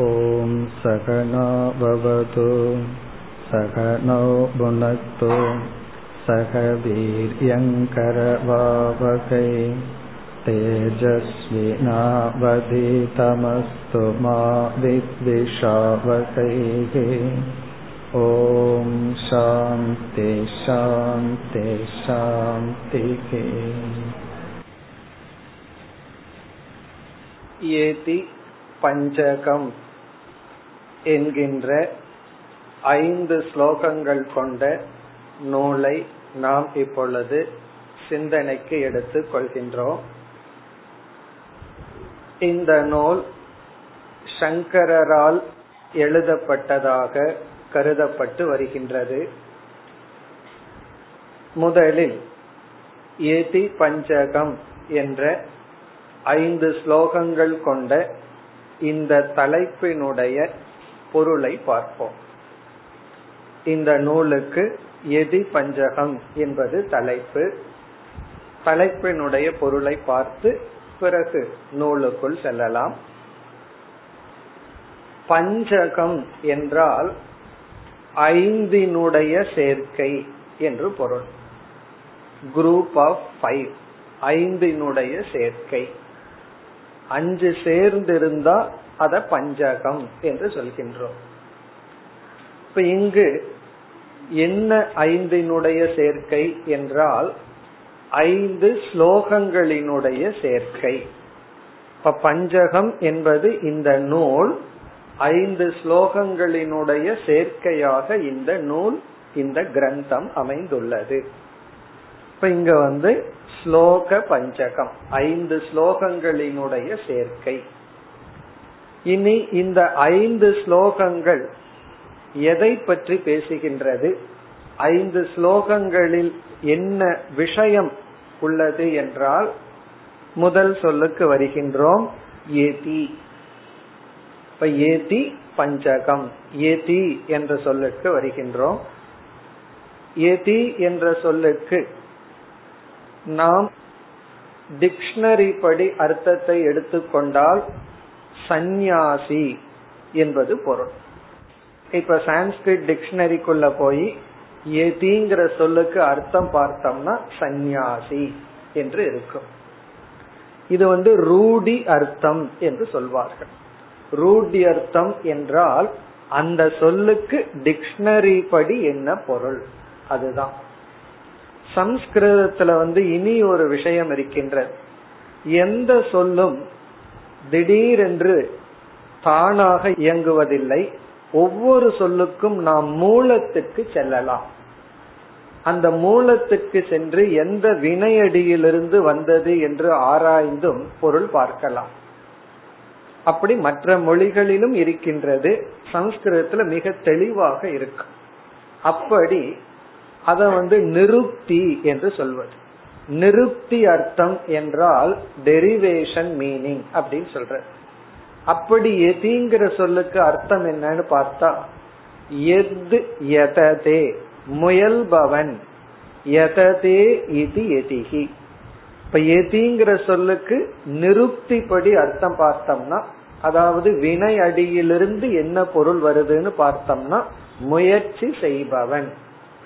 ॐ सहना भवतु सहनौ भुनक्तु सह वीर्यङ्करवावकै तेजस्विनावधितमस्तु मा विद्विषावकैः ॐ शान्ति शान्ति शान्तिः ஏதி பஞ்சகம் என்கின்ற ஐந்து ஸ்லோகங்கள் கொண்ட நூலை நாம் இப்பொழுது சிந்தனைக்கு எடுத்துக் கொள்கின்றோம். இந்த நூல் சங்கரால் எழுதப்பட்டதாக கருதப்பட்டு வருகின்றது. முதலில் எதி பஞ்சகம் என்ற ஐந்து ஸ்லோகங்கள் கொண்ட இந்த தலைப்பினுடைய பொருளை பார்ப்போம். இந்த நூலுக்கு எதி பஞ்சகம் என்பது தலைப்பு. தலைப்பினுடைய பொருளை பார்த்து பிறகு நூலுக்குள் செல்லலாம். பஞ்சகம் என்றால் ஐந்தினுடைய சேர்க்கை என்று பொருள். குரூப் ஆஃப் ஃபைவ் ஐந்தினுடைய சேர்க்கை. அஞ்சு சேர்ந்திருந்தா அத பஞ்சகம் என்று சொல்கின்றோம். இப்ப இங்கு என்ன ஐந்தினுடைய சேர்க்கை என்றால் ஐந்து ஸ்லோகங்களினுடைய சேர்க்கை. இப்ப பஞ்சகம் என்பது இந்த நூல் ஐந்து ஸ்லோகங்களினுடைய சேர்க்கையாக இந்த நூல் இந்த கிரந்தம் அமைந்துள்ளது. இப்ப இங்க வந்து ஸ்லோக பஞ்சகம் ஐந்து ஸ்லோகங்களினுடைய சேர்க்கை. இனி இந்த ஐந்து ஸ்லோகங்கள் எதை பற்றி பேசுகின்றது? ஐந்து ஸ்லோகங்களில் என்ன விஷயம் உள்ளது என்றால் முதல் சொல்லுக்கு வருகின்றோம் ஏதி. இப்ப ஏதி பஞ்சகம் ஏதி என்ற சொல்லுக்கு வருகின்றோம். ஏதி என்ற சொல்லுக்கு நாம் டிக்ஷனரி படி அர்த்தத்தை எடுத்துக்கொண்டால் சந்நியாசி என்பது பொருள். இப்ப சான்ஸ்கிரிட் டிக்ஷனரிக்குள்ள போய் எதிங்கிற சொல்லுக்கு அர்த்தம் பார்த்தோம்னா சந்நியாசி என்று இருக்கும். இது வந்து ரூடி அர்த்தம் என்று சொல்வார்கள். ரூடி அர்த்தம் என்றால் அந்த சொல்லுக்கு டிக்ஷனரி படி என்ன பொருள்? அதுதான். சம்ஸ்கிருதத்துல வந்து இனி ஒரு விஷயம் இருக்கின்றது எந்த சொல்லும் திடீரென்று தானாக இயங்குவதில்லை. ஒவ்வொரு சொல்லுக்கும் நாம் மூலத்துக்கு செல்லலாம். அந்த மூலத்துக்கு சென்று எந்த வினையடியிலிருந்து வந்தது என்று ஆராய்ந்தும் பொருள் பார்க்கலாம். அப்படி மற்ற மொழிகளிலும் இருக்கின்றது. சம்ஸ்கிருதத்துல மிக தெளிவாக இருக்கு. அப்படி அதை வந்து நிருப்தி என்று சொல்வது. நிருப்தி அர்த்தம் என்றால் டெரிவேஷன் மீனிங் அப்படின்னு சொல்ற அப்படி எதிங்கிற சொல்லுக்கு அர்த்தம் என்னன்னு பார்த்தா எது எததே முயல்பவன் எததே இது எதிகி. இப்ப எதிங்கிற சொல்லுக்கு நிருப்திப்படி அர்த்தம் பார்த்தோம்னா அதாவது வினை அடியிலிருந்து என்ன பொருள் வருதுன்னு பார்த்தோம்னா முயற்சி செய்பவன்.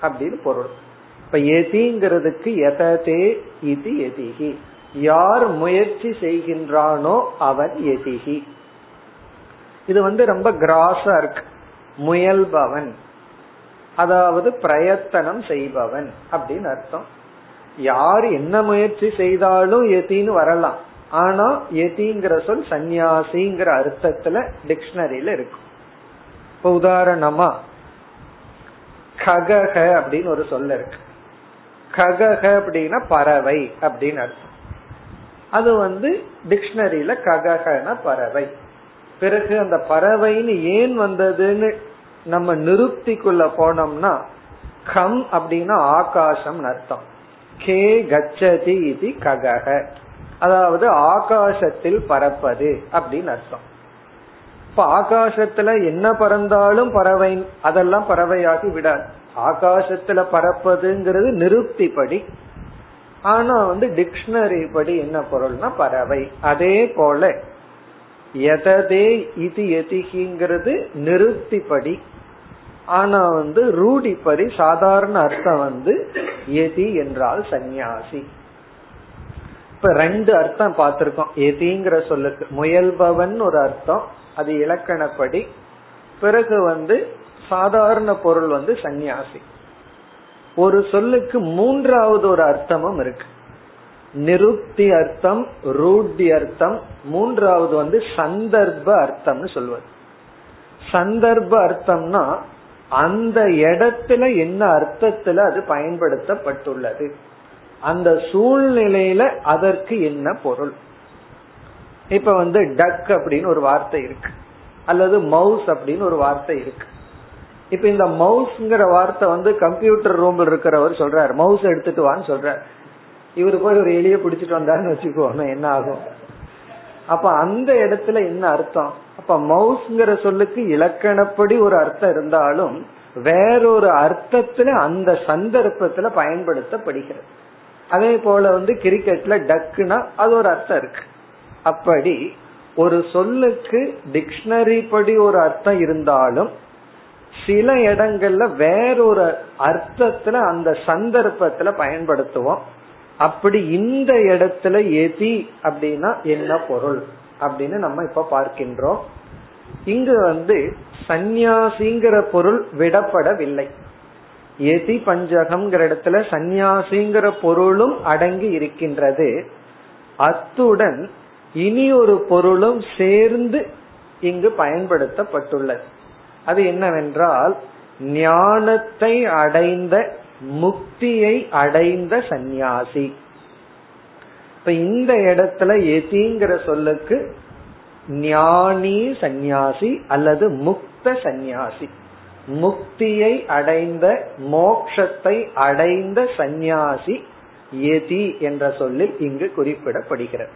அப்படின்னு பொருள். இப்ப எதிங்கிறதுக்கு எததே இது எதிகி. யார் முயற்சி செய்கின்றானோ அவன் எதிகி. இது வந்து ரொம்ப கிராஸா இருக்கு. முயல்பவன். அதாவது பிரயத்தனம் செய்பவன் அப்படின்னு அர்த்தம். யார் என்ன முயற்சி செய்தாலும் எதின்னு வரலாம். ஆனா எதிங்கிற சொல் சந்நியாசிங்கிற அர்த்தத்துல டிக்ஷனரியில இருக்கும். இப்ப உதாரணமா ககக அப்படின்னு ஒரு சொல்ல இருக்கு. ககக அப்படின்னா பறவை அப்படின்னு அர்த்தம். அது வந்து டிக்ஷனரியில கககன பறவை. பிறகு அந்த பறவைன்னு ஏன் வந்ததுன்னு நம்ம நிருப்திக்குள்ள போனோம்னா கம் அப்படின்னா ஆகாசம் அர்த்தம். கே கச்சதி இது ககக. அதாவது ஆகாசத்தில் பறப்பது அப்படின்னு அர்த்தம். இப்ப ஆகாசத்துல என்ன பறந்தாலும் பறவை அதெல்லாம் பறவையாகி விடாது. ஆகாசத்துல பறப்பதுங்கிறது நிருப்தி படி ஆனா வந்து டிக்ஷனரி படி என்ன பொருள்னா பறவை. அதே போல எததே இது எதிகிங்கிறது நிருப்திப்படி. ஆனா வந்து ரூடிப்படி சாதாரண அர்த்தம் வந்து எதி என்றால் சந்நியாசி. இப்ப ரெண்டு அர்த்தம் பார்த்திருக்கோம். எதிங்கிற சொல்லுக்கு முயல்பவன் ஒரு அர்த்தம் அது இலக்கணப்படி பிறகு வந்து சாதாரண பொருள் வந்து சந்நியாசி. ஒரு சொல்லுக்கு மூன்றாவது ஒரு அர்த்தமும் இருக்கு. நிருப்தி அர்த்தம் ரூட்டி அர்த்தம் மூன்றாவது வந்து சந்தர்ப்ப அர்த்தம்னு சொல்வது. சந்தர்ப்ப அர்த்தம்னா அந்த இடத்துல என்ன அர்த்தத்துல அது பயன்படுத்தப்பட்டுள்ளது. அந்த சூழ்நிலையில அதற்கு என்ன பொருள்? இப்ப வந்து டக் அப்படின்னு ஒரு வார்த்தை இருக்கு. அல்லது மவுஸ் அப்படின்னு ஒரு வார்த்தை இருக்கு. இப்ப இந்த மவுஸ்ங்கிற வார்த்தை வந்து கம்ப்யூட்டர் ரூம்ல இருக்கிறவர் சொல்றாரு. மவுஸ் எடுத்துட்டு வான்னு சொல்றாரு. இவரு போய் ஒரு எளிய பிடிச்சிட்டு வந்தாருன்னு வச்சுக்கோங்க என்ன ஆகும்? அப்ப அந்த இடத்துல என்ன அர்த்தம்? அப்ப மவுஸ்ங்கிற சொல்லுக்கு இலக்கணப்படி ஒரு அர்த்தம் இருந்தாலும் வேறொரு அர்த்தத்துல அந்த சந்தர்ப்பத்துல பயன்படுத்தப்படுகிறது. அதே போல வந்து கிரிக்கெட்ல டக்குனா அது ஒரு அர்த்தம் இருக்கு. அப்படி ஒரு சொல்லுக்கு டிக்ஷனரி படி ஒரு அர்த்தம் இருந்தாலும் சில இடங்கள்ல வேறொரு அர்த்தத்துல அந்த சந்தர்ப்பத்துல பயன்படுத்துவோம். அப்படி இந்த இடத்துல எதி அப்படின்னா என்ன பொருள் அப்படின்னு நம்ம இப்ப பார்க்கின்றோம். இங்கு வந்து சந்நியாசிங்கிற பொருள் விடப்படவில்லை. எதி பஞ்சகம்ங்கிற இடத்துல சந்நியாசிங்கிற பொருளும் அடங்கி இருக்கின்றது. அத்துடன் இனி ஒரு பொருளும் சேர்ந்து இங்கு பயன்படுத்தப்பட்டுள்ளது. அது என்னவென்றால் ஞானத்தை அடைந்த முக்தியை அடைந்த சந்நியாசி. இப்ப இந்த இடத்துல எதிங்கிற சொல்லுக்கு ஞானி சந்நியாசி அல்லது முக்த சந்நியாசி. முக்தியை அடைந்த மோக்ஷத்தை அடைந்த சந்நியாசி எதி என்ற சொல்லில் இங்கு குறிப்பிடப்படுகிறது.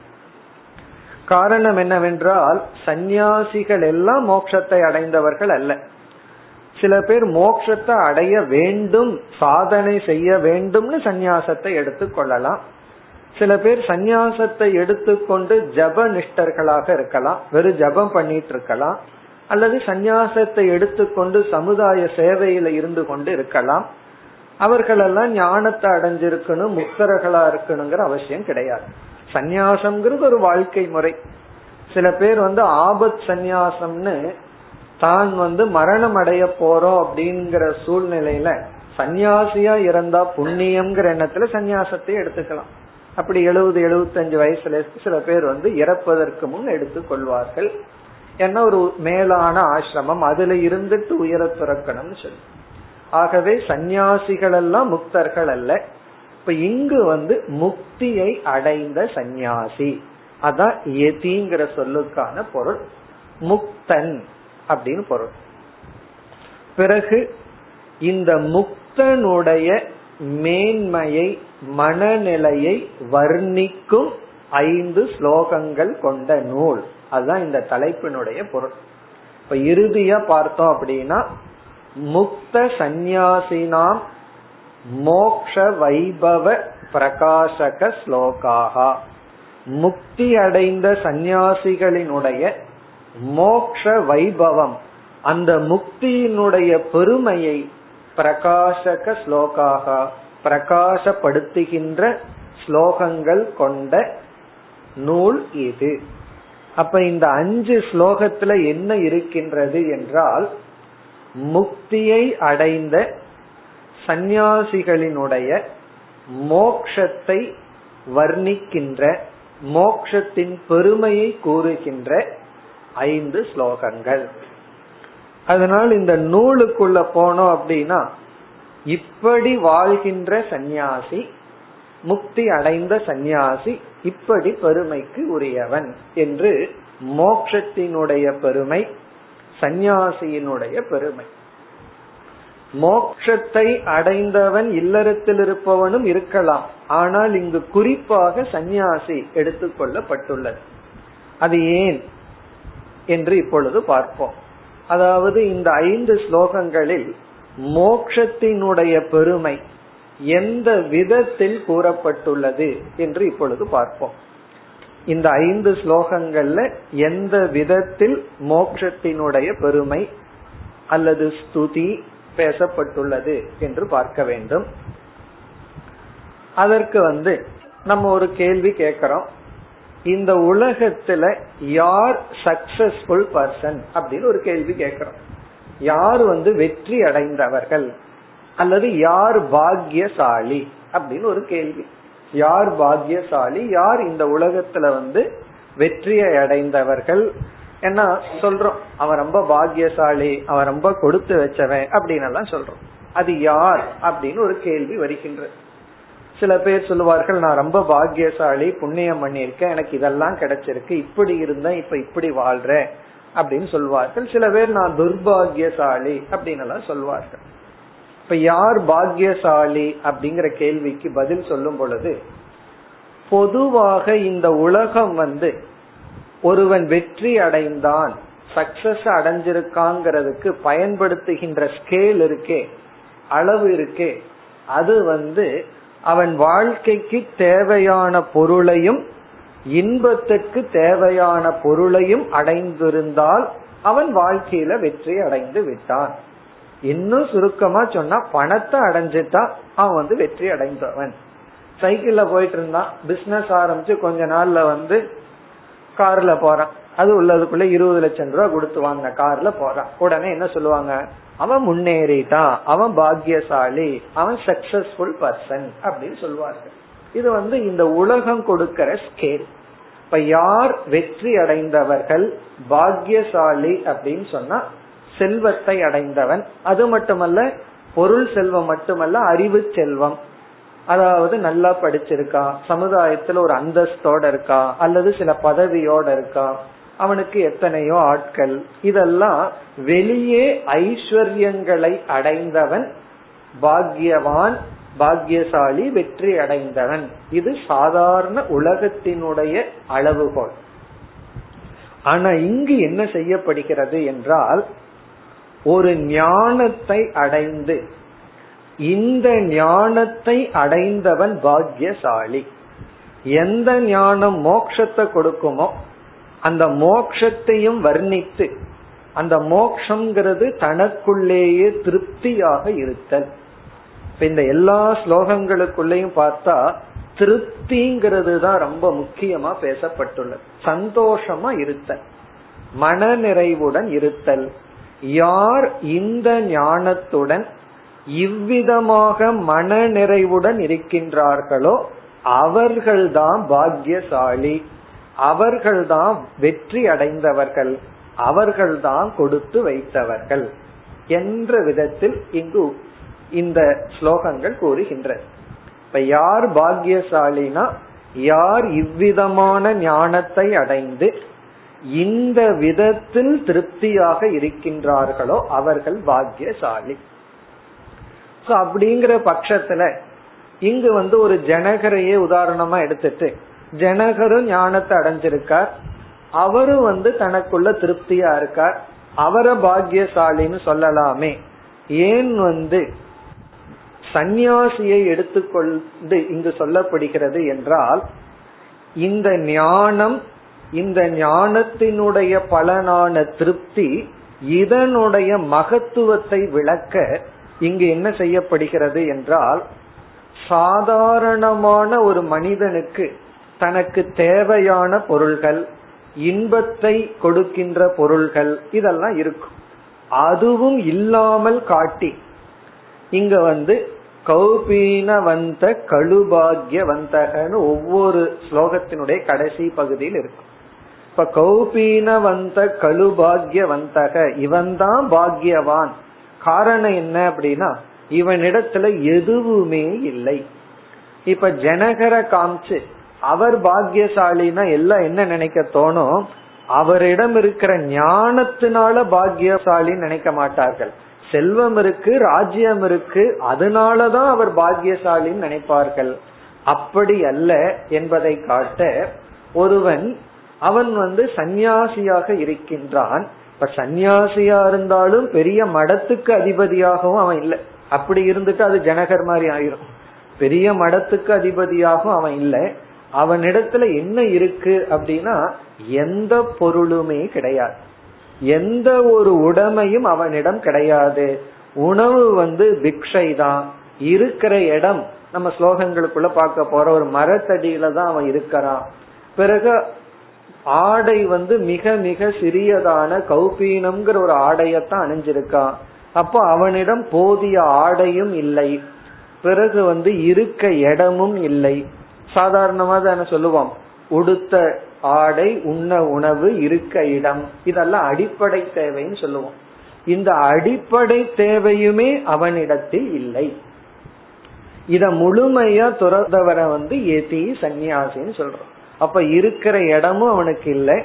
காரணம் என்னவென்றால் சந்நியாசிகள் எல்லாம் மோட்சத்தை அடைந்தவர்கள் அல்ல. சில பேர் மோட்சத்தை அடைய வேண்டும் சாதனை செய்ய வேண்டும்னு சந்நியாசத்தை எடுத்துக்கொள்ளலாம் சில பேர் சந்நியாசத்தை எடுத்துக்கொண்டு ஜப நிஷ்டர்களாக இருக்கலாம் வெறும் ஜபம் பண்ணிட்டு இருக்கலாம் அல்லது சந்நியாசத்தை எடுத்துக்கொண்டு சமுதாய சேவையில இருந்து கொண்டு இருக்கலாம். அவர்களெல்லாம் ஞானத்தை அடைஞ்சிருக்கணும் முக்தர்களா இருக்கணுங்கிற அவசியம் கிடையாது. சந்நியாசம்ங்கிறது ஒரு வாழ்க்கை முறை. சில பேர் வந்து ஆபத் சந்நியாசம்னு தான் வந்து மரணம் அடைய போறோம் அப்படிங்கிற சூழ்நிலையில சந்நியாசியா இருந்தா புண்ணியம்ங்கிற எண்ணத்துல சந்நியாசத்தை எடுத்துக்கலாம். அப்படி எழுபது எழுபத்தஞ்சு வயசுல சில பேர் வந்து இறப்பதற்கு முன் எடுத்துக் கொள்வார்கள். ஏன்னா ஒரு மேலான ஆசிரமம் அதுல இருந்துட்டு உயர துறக்கணும்னு சொல்லி. ஆகவே சந்நியாசிகள் எல்லாம் முக்தர்கள் அல்ல. இப்ப இங்கு வந்து முக்தியை அடைந்த சந்நியாசி. அதான் எதிங்கிற சொல்லுக்கான பொருள். முக்தன் அப்படின்னு பொருள். பிறகு இந்த முக்தனுடைய மேன்மையை மனநிலையை வர்ணிக்கும் ஐந்து ஸ்லோகங்கள் கொண்ட நூல். அதுதான் இந்த தலைப்பினுடைய பொருள். இப்ப இறுதியா பார்த்தோம் அப்படின்னா முக்த சந்நியாசினாம் மோக்ஷ வைபவ பிரகாசக ஸ்லோகாகா. முக்தி அடைந்த சந்நியாசிகளினுடைய மோக்ஷ வைபவம் அந்த முக்தியினுடைய பெருமையை பிரகாசக ஸ்லோகாக பிரகாசப்படுத்துகின்ற ஸ்லோகங்கள் கொண்ட நூல் இது. அப்ப இந்த அஞ்சு ஸ்லோகத்துல என்ன இருக்கின்றது என்றால் முக்தியை அடைந்த சந்நியாசிகளினுடைய மோக்ஷத்தை வர்ணிக்கின்ற மோக்ஷத்தின் பெருமையை கூறுகின்ற ஐந்து ஸ்லோகங்கள். அதனால் இந்த நூலுக்குள்ள போனோம் அப்படின்னா இப்படி வாழ்கின்ற சந்நியாசி முக்தி அடைந்த சந்நியாசி இப்படி பெருமைக்கு உரியவன் என்று மோக்ஷத்தினுடைய பெருமை சந்நியாசியினுடைய பெருமை. மோக்ஷத்தை அடைந்தவன் இல்லறத்தில் இருப்பவனும் இருக்கலாம். ஆனால் இங்கு குறிப்பாக சந்நியாசி எடுத்துக்கொள்ளப்பட்டுள்ளது அது ஏன் என்று இப்பொழுது பார்ப்போம். அதாவது இந்த ஐந்து ஸ்லோகங்களில் மோக்ஷத்தினுடைய பெருமை எந்த விதத்தில் கூறப்பட்டுள்ளது என்று இப்பொழுது பார்ப்போம். இந்த ஐந்து ஸ்லோகங்கள்ல எந்த விதத்தில் மோக்ஷத்தினுடைய பெருமை அல்லது ஸ்துதி பேசப்பட்டுள்ளது என்று பார்க்க வேண்டும். அதற்கு வந்து நம்ம ஒரு கேள்வி கேட்கிறோம். இந்த உலகத்துல யார் சக்சஸ்ஃபுல் பர்சன் அப்படின்னு ஒரு கேள்வி கேட்கிறோம். யார் வந்து வெற்றி அடைந்தவர்கள்? அல்லது யார் பாக்யசாலி அப்படின்னு ஒரு கேள்வி. யார் பாக்யசாலி யார் இந்த உலகத்துல வந்து வெற்றியை அடைந்தவர்கள்? ஏன்னா சொல்றோம் அவன் ரொம்ப பாக்யசாலி அவன் ரொம்ப கொடுத்து வச்சவன் அப்படின்னு எல்லாம் சொல்றோம். அது யார் அப்படின்னு ஒரு கேள்வி வருகின்ற. சில பேர் சொல்லுவார்கள் நான் ரொம்ப பாக்கியசாலி புண்ணியம் பண்ணியிருக்கேன் எனக்கு இதெல்லாம் கிடைச்சிருக்கு இப்படி இருந்தேன் இப்ப இப்படி வாழ்றேன் அப்படின்னு சொல்வார்கள். சில பேர் நான் துர்பாகியசாலி அப்படின்னு எல்லாம் சொல்வார்கள். இப்ப யார் பாக்கியசாலி அப்படிங்கிற கேள்விக்கு பதில் சொல்லும் பொழுது பொதுவாக இந்த உலகம் வந்து ஒருவன் வெற்றி அடைந்தான் சக்சஸ் அடைஞ்சிருக்காங்கிறதுக்கு பயன்படுத்துகின்ற ஸ்கேல் இருக்கே அளவு இருக்கே அது வந்து அவன் வாழ்க்கைக்கு தேவையான பொருளையும் இன்பத்துக்கு தேவையான பொருளையும் அடைந்திருந்தால் அவன் வாழ்க்கையில வெற்றி அடைந்து விட்டான். இன்னும் சுருக்கமா சொன்னா பணத்தை அடைஞ்சிட்டா அவன் வந்து வெற்றி அடைந்தவன். சைக்கிள்ல போயிட்டு இருந்தான் பிசினஸ் ஆரம்பிச்சு கொஞ்ச நாள்ல வந்து கார்ல போறான். அது உள்ளதுக்குள்ள இருபது லட்சம் ரூபாய் கொடுத்து வாங்கின கார்ல போறான். உடனே என்ன சொல்லுவாங்க? அவன் முன்னேறிட்டான் அவன் பாக்கியசாலி அவன் சக்சஸ்ஃபுல் பர்சன் அப்படின்னு சொல்லுவார்கள். இது வந்து இந்த உலகம் கொடுக்கிற ஸ்கேல் இப்ப யார் வெற்றி அடைந்தவர்கள் பாக்கியசாலி அப்படின்னு சொன்னா செல்வத்தை அடைந்தவன். அது மட்டுமல்ல பொருள் செல்வம் மட்டுமல்ல அறிவு செல்வம். அதாவது நல்லா படிச்சிருக்கா சமுதாயத்துல ஒரு அந்தஸ்தோட இருக்கா அல்லது சில பதவியோட இருக்கா அவனுக்கு எத்தனையோ ஆட்கள். இதெல்லாம் வெளியே ஐஸ்வர்யங்களை அடைந்தவன் பாக்யவான் பாக்யசாலி வெற்றி அடைந்தவன். இது சாதாரண உலகத்தினுடைய அளவுகோல். ஆனா இங்கு என்ன செய்யப்படுகிறது என்றால் ஒரு ஞானத்தை அடைந்து இந்த ஞானத்தை அடைந்தவன் பாக்கியசாலி. எந்த ஞானம் மோக்ஷத்தை கொடுக்குமோ அந்த மோக்ஷத்தையும் வர்ணித்து அந்த மோக்ஷங்கிறது தனக்குள்ளேயே திருப்தியாக இருத்தல். இப்ப இந்த எல்லா ஸ்லோகங்களுக்குள்ளேயும் பார்த்தா திருப்திங்கிறது தான் ரொம்ப முக்கியமா பேசப்பட்டுள்ளது. சந்தோஷமா இருத்தல். மன நிறைவுடன் இருத்தல். யார் இந்த ஞானத்துடன் இவ்விதமாக மன நிறைவுடன் இருக்கின்றார்களோ அவர்கள்தான் பாக்யசாலி அவர்கள்தான் வெற்றி அடைந்தவர்கள். அவர்கள்தான் கொடுத்து வைத்தவர்கள் என்ற விதத்தில் இங்கு இந்த ஸ்லோகங்கள் கூறுகின்ற இப்ப யார் பாக்யசாலினா யார் இவ்விதமான ஞானத்தை அடைந்து இந்த விதத்தில் திருப்தியாக இருக்கின்றார்களோ அவர்கள் சோ அப்படிங்கிற பட்சத்துல இங்கு வந்து ஒரு ஜனகரையே உதாரணமா எடுத்துட்டு ஜனகரும் ஞானத்தை அடைஞ்சிருக்கார். அவரும் வந்து தனக்குள்ள திருப்தியா இருக்கார். அவரை பாக்கியசாலின்னு சொல்லலாமே. ஏன் வந்து சந்நியாசியை எடுத்துக்கொண்டு இங்கு சொல்லப்படுகிறது என்றால் இந்த ஞானம் இந்த ஞானத்தினுடைய பலனான திருப்தி இதனுடைய மகத்துவத்தை விளக்க இங்கு என்ன செய்யப்படுகிறது என்றால் சாதாரணமான ஒரு மனிதனுக்கு தனக்கு தேவையான பொருள்கள் இன்பத்தை கொடுக்கின்ற பொருள்கள் இதெல்லாம் இருக்கும். அதுவும் இல்லாமல் காட்டி இங்க வந்து கௌபீனவந்த கழுபாகியவந்தகன்னு ஒவ்வொரு ஸ்லோகத்தினுடைய கடைசி பகுதியில் இருக்கும். இப்ப கௌபீனவந்த கழுபாகியவந்தக இவன் தான் பாக்யவான். காரணம் என்ன அப்படின்னா இவனிடத்துல எதுவுமே இல்லை. இப்ப ஜனகரை காமிச்சு அவர் பாக்கியசாலின்னா எல்லாம் என்ன நினைக்க தோணும்? அவரிடம் இருக்கிற ஞானத்தினால பாக்கியசாலின்னு நினைக்க மாட்டார்கள். செல்வம் இருக்கு ராஜ்யம் இருக்கு அதனாலதான் அவர் பாக்கியசாலின்னு நினைப்பார்கள். அப்படி அல்ல என்பதை காட்ட ஒருவன் அவன் வந்து சந்நியாசியாக இருக்கின்றான். இப்ப சன்னியாசியா இருந்தாலும் பெரிய மடத்துக்கு அதிபதியாகவும் அவன் இல்லை. அப்படி இருந்துட்டு அது ஜனகர் மாதிரி ஆயிரும். பெரிய மடத்துக்கு அதிபதியாகவும் அவன் இல்லை. அவனிடத்துல என்ன இருக்கு அப்படின்னா எந்த பொருளுமே கிடையாது. எந்த ஒரு உடமையும் அவனிடம் கிடையாது. உணவு வந்து பிக்ஷை தான் இருக்கிற இடம் நம்ம ஸ்லோகங்களுக்குள்ள பார்க்க போற ஒரு மரத்தடியில தான் அவன் இருக்கிறான். பிறகு ஆடை வந்து மிக மிக சிறியதான கௌபீனம்ங்கிற ஒரு ஆடையத்தான் அணிஞ்சிருக்கான் அப்போ அவனிடம் போதிய ஆடையும் இல்லை. பிறகு வந்து இருக்க இடமும் இல்லை. சாதாரணமா தானே சொல்லுவோம். உடுத்த ஆடை உண்ண உணவு இருக்க இடம். இதெல்லாம் அடிப்படை தேவைன்னு சொல்லுவோம். இந்த அடிப்படை தேவையுமே அவனிடத்தில் இல்லை. இத முழுமையா துறந்தவரை வந்து ஏத்தி சன்னியாசின்னு சொல்றோம். அப்ப இருக்கிற இடமும் அவனுக்கு இல்லை.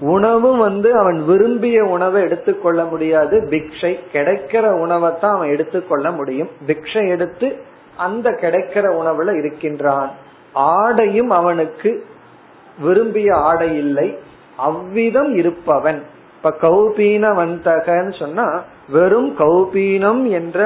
உணவும் வந்து அவன் விரும்பிய உணவை எடுத்துக்கொள்ள முடியாது. பிக்ஷை கிடைக்கிற உணவை தான் அவன் எடுத்துக்கொள்ள முடியும். பிக்ஷை எடுத்து அந்த கிடைக்கிற உணவுல இருக்கின்றான். ஆடையும் அவனுக்கு விரும்பிய ஆடை இல்லை. அவ்விதம் இருப்பவன். இப்ப கௌபீன வந்தகன்னு சொன்னா வெறும் கௌபீனம் என்ற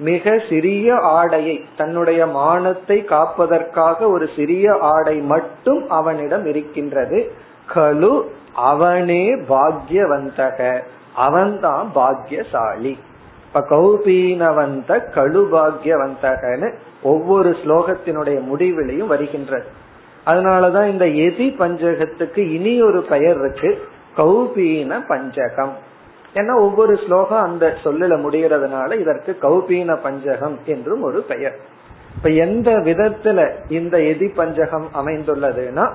மிக சிறிய ஆடையை தன்னுடைய மானத்தை காப்பதற்காக ஒரு சிறிய ஆடை மட்டும் அவனிடம் இருக்கின்றது. கலு அவனே பாக்யவந்தக. அவன்தான் பாக்யசாலி. இப்ப கௌபீனவந்த கழு பாக்யவந்தகன்னு ஒவ்வொரு ஸ்லோகத்தினுடைய முடிவிலையும் வருகின்றது. அதனாலதான் இந்த எதி பஞ்சகத்துக்கு இனி ஒரு பெயர் இருக்கு. கௌபீன பஞ்சகம். ஏன்னா ஒவ்வொரு ஸ்லோகம் அந்த சொல்லுல முடிகிறதுனால இதற்கு கௌபீன பஞ்சகம் என்றும் ஒரு பெயர். இப்ப எந்த விதத்துல இந்த எதி பஞ்சகம் அமைந்துள்ளதுன்னா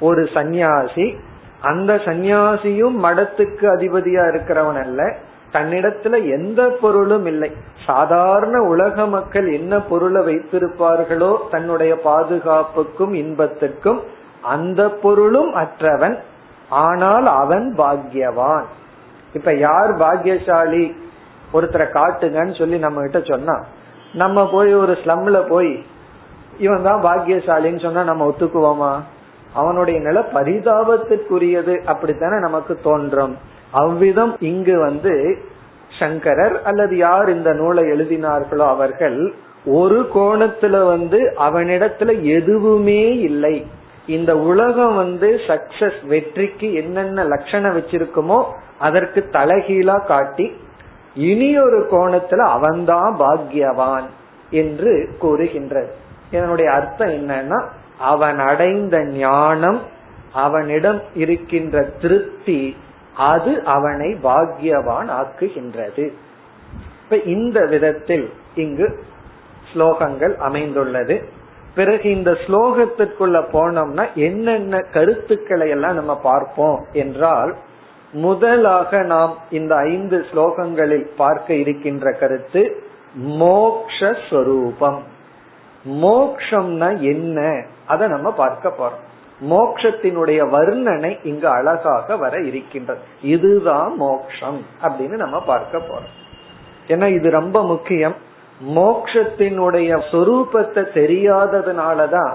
ஒரு சந்நியாசி அந்த சந்நியாசியும் மடத்துக்கு அதிபதியா இருக்கிறவன் அல்ல. தன்னிடத்துல எந்த பொருளும் இல்லை. சாதாரண உலக மக்கள் என்ன பொருளை வைத்திருப்பார்களோ தன்னுடைய பாதுகாப்புக்கும் இன்பத்துக்கும் அந்த பொருளும் அற்றவன். ஆனால் அவன் பாக்யவான் இப்ப யார் பாக்கியசாலி ஒருத்தரை காட்டுங்கன்னு சொல்லி நம்ம கிட்ட சொன்னா நம்ம போய் ஒரு ஸ்லம்ல போய் இவன் தான் பாக்கியசாலின்னு சொன்னா நம்ம ஒத்துக்குவோமா? அவனுடைய நில பரிதாபத்திற்குரியது அப்படித்தானே நமக்கு தோன்றும். அவ்விதம் இங்கு வந்து சங்கரர் அல்லது யார் இந்த நூலை எழுதினார்களோ அவர்கள் ஒரு கோணத்துல வந்து அவனிடத்துல எதுவுமே இல்லை. இந்த உலகம் வந்து சக்சஸ் வெற்றிக்கு என்னென்ன லட்சணம் வச்சிருக்குமோ அதற்கு தலைகீழா காட்டி இனி ஒரு கோணத்துல அவன்தான் பாக்யவான் என்று கூறுகின்றது. இதனுடைய அர்த்தம் என்னன்னா அவன் அடைந்த ஞானம் அவனிடம் இருக்கின்ற திருப்தி அது அவனை பாக்யவான் ஆக்குகின்றது. இப்ப இந்த விதத்தில் இங்கு ஸ்லோகங்கள் அமைந்துள்ளது. பிறகு இந்த ஸ்லோகத்திற்குள்ள போனோம்னா என்னென்ன கருத்துக்களை எல்லாம் நம்ம பார்ப்போம் என்றால் முதலாக நாம் இந்த ஐந்து ஸ்லோகங்களில் பார்க்க இருக்கின்ற கருத்து மோக்ஷரூபம் மோக்ஷம்னா என்ன? அதை நம்ம பார்க்க போறோம். மோக்ஷத்தினுடைய வர்ணனை இங்கு அழகாக வர இருக்கின்றது. இதுதான் மோக்ஷம் அப்படின்னு நம்ம பார்க்க போறோம். ஏன்னா இது ரொம்ப முக்கியம். மோக்ஷத்தினுடைய சொரூபத்தை தெரியாததுனாலதான்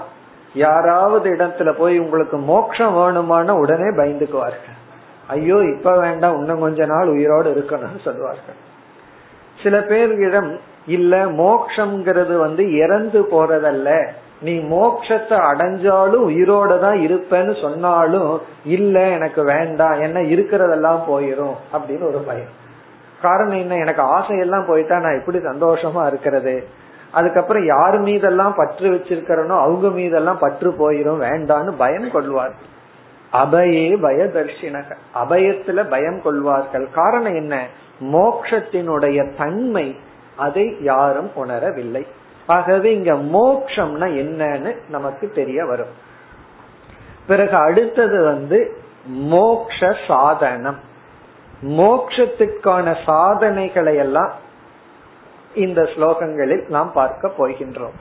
யாராவது இடத்துல போய் உங்களுக்கு மோட்சம் வேணுமான உடனே பயந்துக்குவார்கள். ஐயோ இப்ப வேண்டாம் இன்னும் கொஞ்ச நாள் உயிரோடு இருக்கணும்னு சொல்லுவார்கள். சில பேர்களிடம் இல்ல மோக்ஷங்கிறது வந்து இறந்து போறதல்ல. நீ மோக்ஷத்தை அடைஞ்சாலும் உயிரோட தான் இருப்பேன்னு சொன்னாலும் இல்ல எனக்கு வேண்டாம் என்ன இருக்கிறதெல்லாம் போயிரும் அப்படின்னு ஒரு பயம். காரணம் என்ன? எனக்கு ஆசையெல்லாம் போயிட்டா நான் எப்படி சந்தோஷமா இருக்கிறது? அதுக்கப்புறம் யார் மீதெல்லாம் பற்று வச்சிருக்கிறனோ அவங்க மீதெல்லாம் பற்று போயிரும். வேண்டான்னு பயம் கொள்வார் அபயே பயதர்ஷினக. அபயத்துல பயம் கொள்வார்கள். காரணம் என்ன? மோக்ஷத்தினுடைய தன்மை அதை யாரும் உணரவில்லை. ஆகவே இங்க மோக்ஷம்னா என்னன்னு நமக்கு தெரிய வரும். பிறகு அடுத்தது வந்து மோக்ஷ சாதனம். மோக்ஷத்துக்கான சாதனைகளை எல்லாம் இந்த ஸ்லோகங்களில் நாம் பார்க்க போகின்றோம்.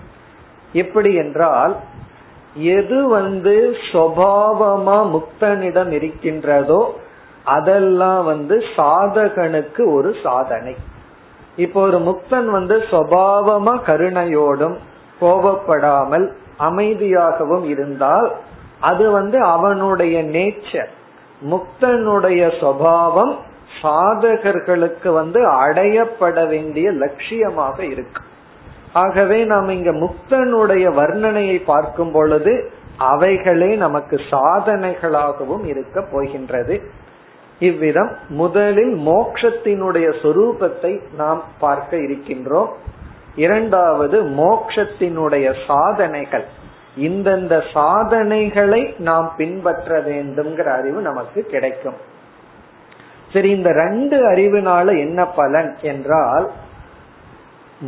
எப்படி என்றால் எது வந்து சுவாவமா முக்தனிடம் இருக்கின்றதோ அதெல்லாம் வந்து சாதகனுக்கு ஒரு சாதனை. இப்போ ஒரு முக்தன் வந்து சுவாவமா கருணையோடும் கோபப்படாமல் அமைதியாகவும் இருந்தால் அது வந்து அவனுடைய நேச்சர். முக்தனுடைய சுவாவம் சாதகர்களுக்கு வந்து அடையப்பட வேண்டிய லட்சியமாக இருக்கு. ஆகவே நாம் இங்க முக்தனுடைய வர்ணனையை பார்க்கும் பொழுது அவைகளே நமக்கு சாதனைகளாகவும் இருக்க போகின்றது. இவ்விதம் முதலில் மோக்ஷத்தினுடைய சொரூபத்தை நாம் பார்க்க இருக்கின்றோம். இரண்டாவது மோக்ஷத்தினுடைய சாதனைகள். இந்தந்த சாதனைகளை நாம் பின்பற்ற வேண்டும்ங்கிற அறிவு நமக்கு கிடைக்கும். சரி இந்த ரெண்டு அறிவுனால என்ன பலன் என்றால்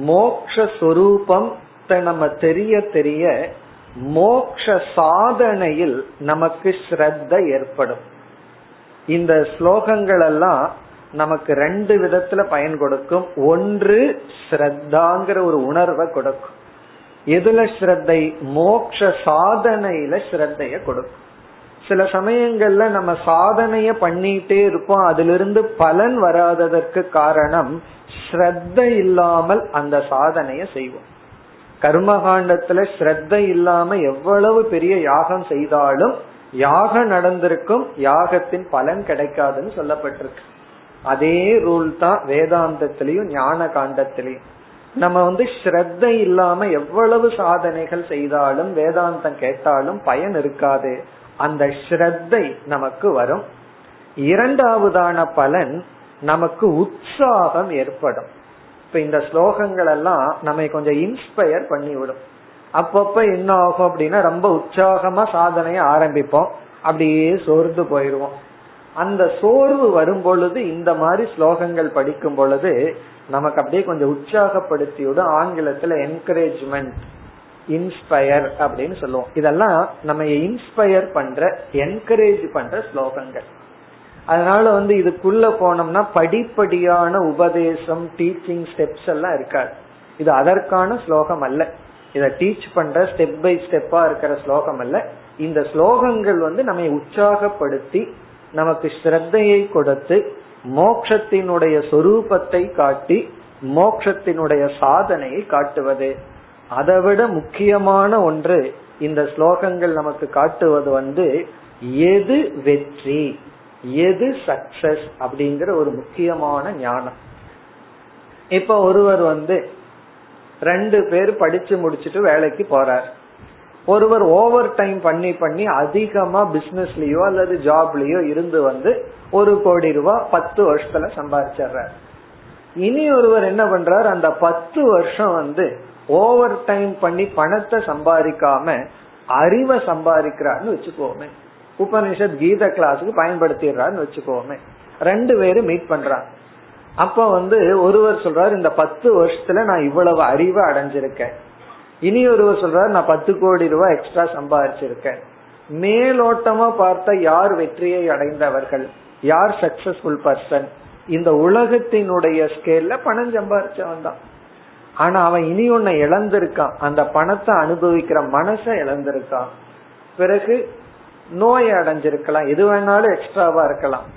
மோக்ஷரூபம் நம்ம தெரிய தெரிய மோக்ஷ சாதனையில் நமக்கு ஸ்ரத்த ஏற்படும். இந்த ஸ்லோகங்கள் எல்லாம் நமக்கு ரெண்டு விதத்துல பயன் கொடுக்கும். ஒன்று ஸ்ரத்தாங்கிற ஒரு உணர்வை கொடுக்கும். எதுல ஸ்ரத்தை? மோக்ஷ சாதனையில ஸ்ரத்தைய கொடுக்கும். சில சமயங்கள்ல நம்ம சாதனைய பண்ணிட்டே இருப்போம். அதிலிருந்து பலன் வராததற்கு காரணம் ஸ்ரத்த இல்லாமல் அந்த சாதனைய செய்வோம். கர்மகாண்டத்துல ஸ்ரத்த இல்லாம எவ்வளவு பெரிய யாகம் செய்தாலும் யாகம் நடந்திருக்கும் யாகத்தின் பலன் கிடைக்காதுன்னு சொல்லப்பட்டிருக்கு. அதே ரூல் தான் வேதாந்தத்திலையும் ஞான காண்டத்திலையும் நம்ம வந்து ஸ்ரத்த இல்லாம எவ்வளவு சாதனைகள் செய்தாலும் வேதாந்தம் கேட்டாலும் பயன் இருக்காது. அந்த ஸ்ரத்தை நமக்கு வரும். இரண்டாவதான பலன் நமக்கு உற்சாகம் ஏற்படும். இப்ப இந்த ஸ்லோகங்கள் எல்லாம் நம்ம கொஞ்சம் இன்ஸ்பயர் பண்ணி விடும் அப்பப்ப என்ன ஆகும் அப்படின்னா ரொம்ப உற்சாகமா சாதனையை ஆரம்பிப்போம். அப்படியே சோர்ந்து போயிருவோம் அந்த சோர்வு வரும் பொழுது இந்த மாதிரி ஸ்லோகங்கள் படிக்கும் பொழுது நமக்கு அப்படியே கொஞ்சம் உற்சாகப்படுத்திவிடும். ஆங்கிலத்துல என்கரேஜ்மெண்ட் இன்ஸ்பயர் அப்படின்னு சொல்லுவோம். இதெல்லாம் நம்ம இன்ஸ்பயர் பண்ற என்கரேஜ் பண்ற ஸ்லோகங்கள். அதனால வந்து இதுக்குள்ள போனோம்னா படிப்படியான உபதேசம் டீச்சிங் ஸ்டெப்ஸ் எல்லாம் இருக்காது. இது அதற்கான ஸ்லோகம் அல்ல. இத டீச் பண்ற ஸ்டெப் பை ஸ்டெப்பா இருக்கிற ஸ்லோகம் அல்ல. இந்த ஸ்லோகங்கள் வந்து நம்மை உற்சாகப்படுத்தி நமக்கு ஸ்ரத்தையை கொடுத்து மோக்ஷத்தினுடைய சொரூபத்தை காட்டி மோக்ஷத்தினுடைய சாதனையை காட்டுவது. அதை விட முக்கியமான ஒன்று இந்த ஸ்லோகங்கள் நமக்கு காட்டுவது வந்து எது வெற்றி எது சக்சஸ் அப்படிங்கிற ஒரு முக்கியமான ஞானம். இப்ப ஒருவர் வந்து ரெண்டு பேர் படிச்சு முடிச்சுட்டு வேலைக்கு போறார். ஒருவர் ஓவர் டைம் பண்ணி பண்ணி அதிகமா பிசினஸ்லயோ அல்லது ஜாப்லயோ இருந்து வந்து ஒரு கோடி ரூபாய் பத்து வருஷத்துல சம்பாதிச்சிடுறாரு. இனி ஒருவர் என்ன பண்றார்? அந்த பத்து வருஷம் வந்து ஓவர் டைம் பண்ணி பணத்தை சம்பாதிக்காம அறிவை சம்பாதிக்கிறான்னு வச்சுக்கோமே. உபனிஷத் கீத கிளாஸுக்கு பயன்படுத்திடுறான்னு வச்சுக்கோமே. ரெண்டு பேரும் மீட் பண்றாங்க. அப்ப வந்து ஒருவர் சொல்றாரு இந்த பத்து வருஷத்துல நான் இவ்வளவு அறிவை அடைஞ்சிருக்கேன். இனி ஒருவர் சொல்றாரு நான் பத்து கோடி ரூபாய் எக்ஸ்ட்ரா சம்பாதிச்சிருக்கேன். மேலோட்டமா பார்த்த யார் வெற்றியை அடைந்தவர்கள்? யார் சக்சஸ்ஃபுல் பர்சன் இந்த உலகத்தினுடைய ஸ்கேல்ல பணம் சம்பாதிச்சவன் தான். ஆனா அவன் இனி ஒன்ன இழந்திருக்கான். அந்த பணத்தை அனுபவிக்கிற மனசை இழந்திருக்கான். பிறகு நோய் அடைஞ்சிருக்கலாம். எது வேணாலும் எக்ஸ்ட்ராவா இருக்கலாம்.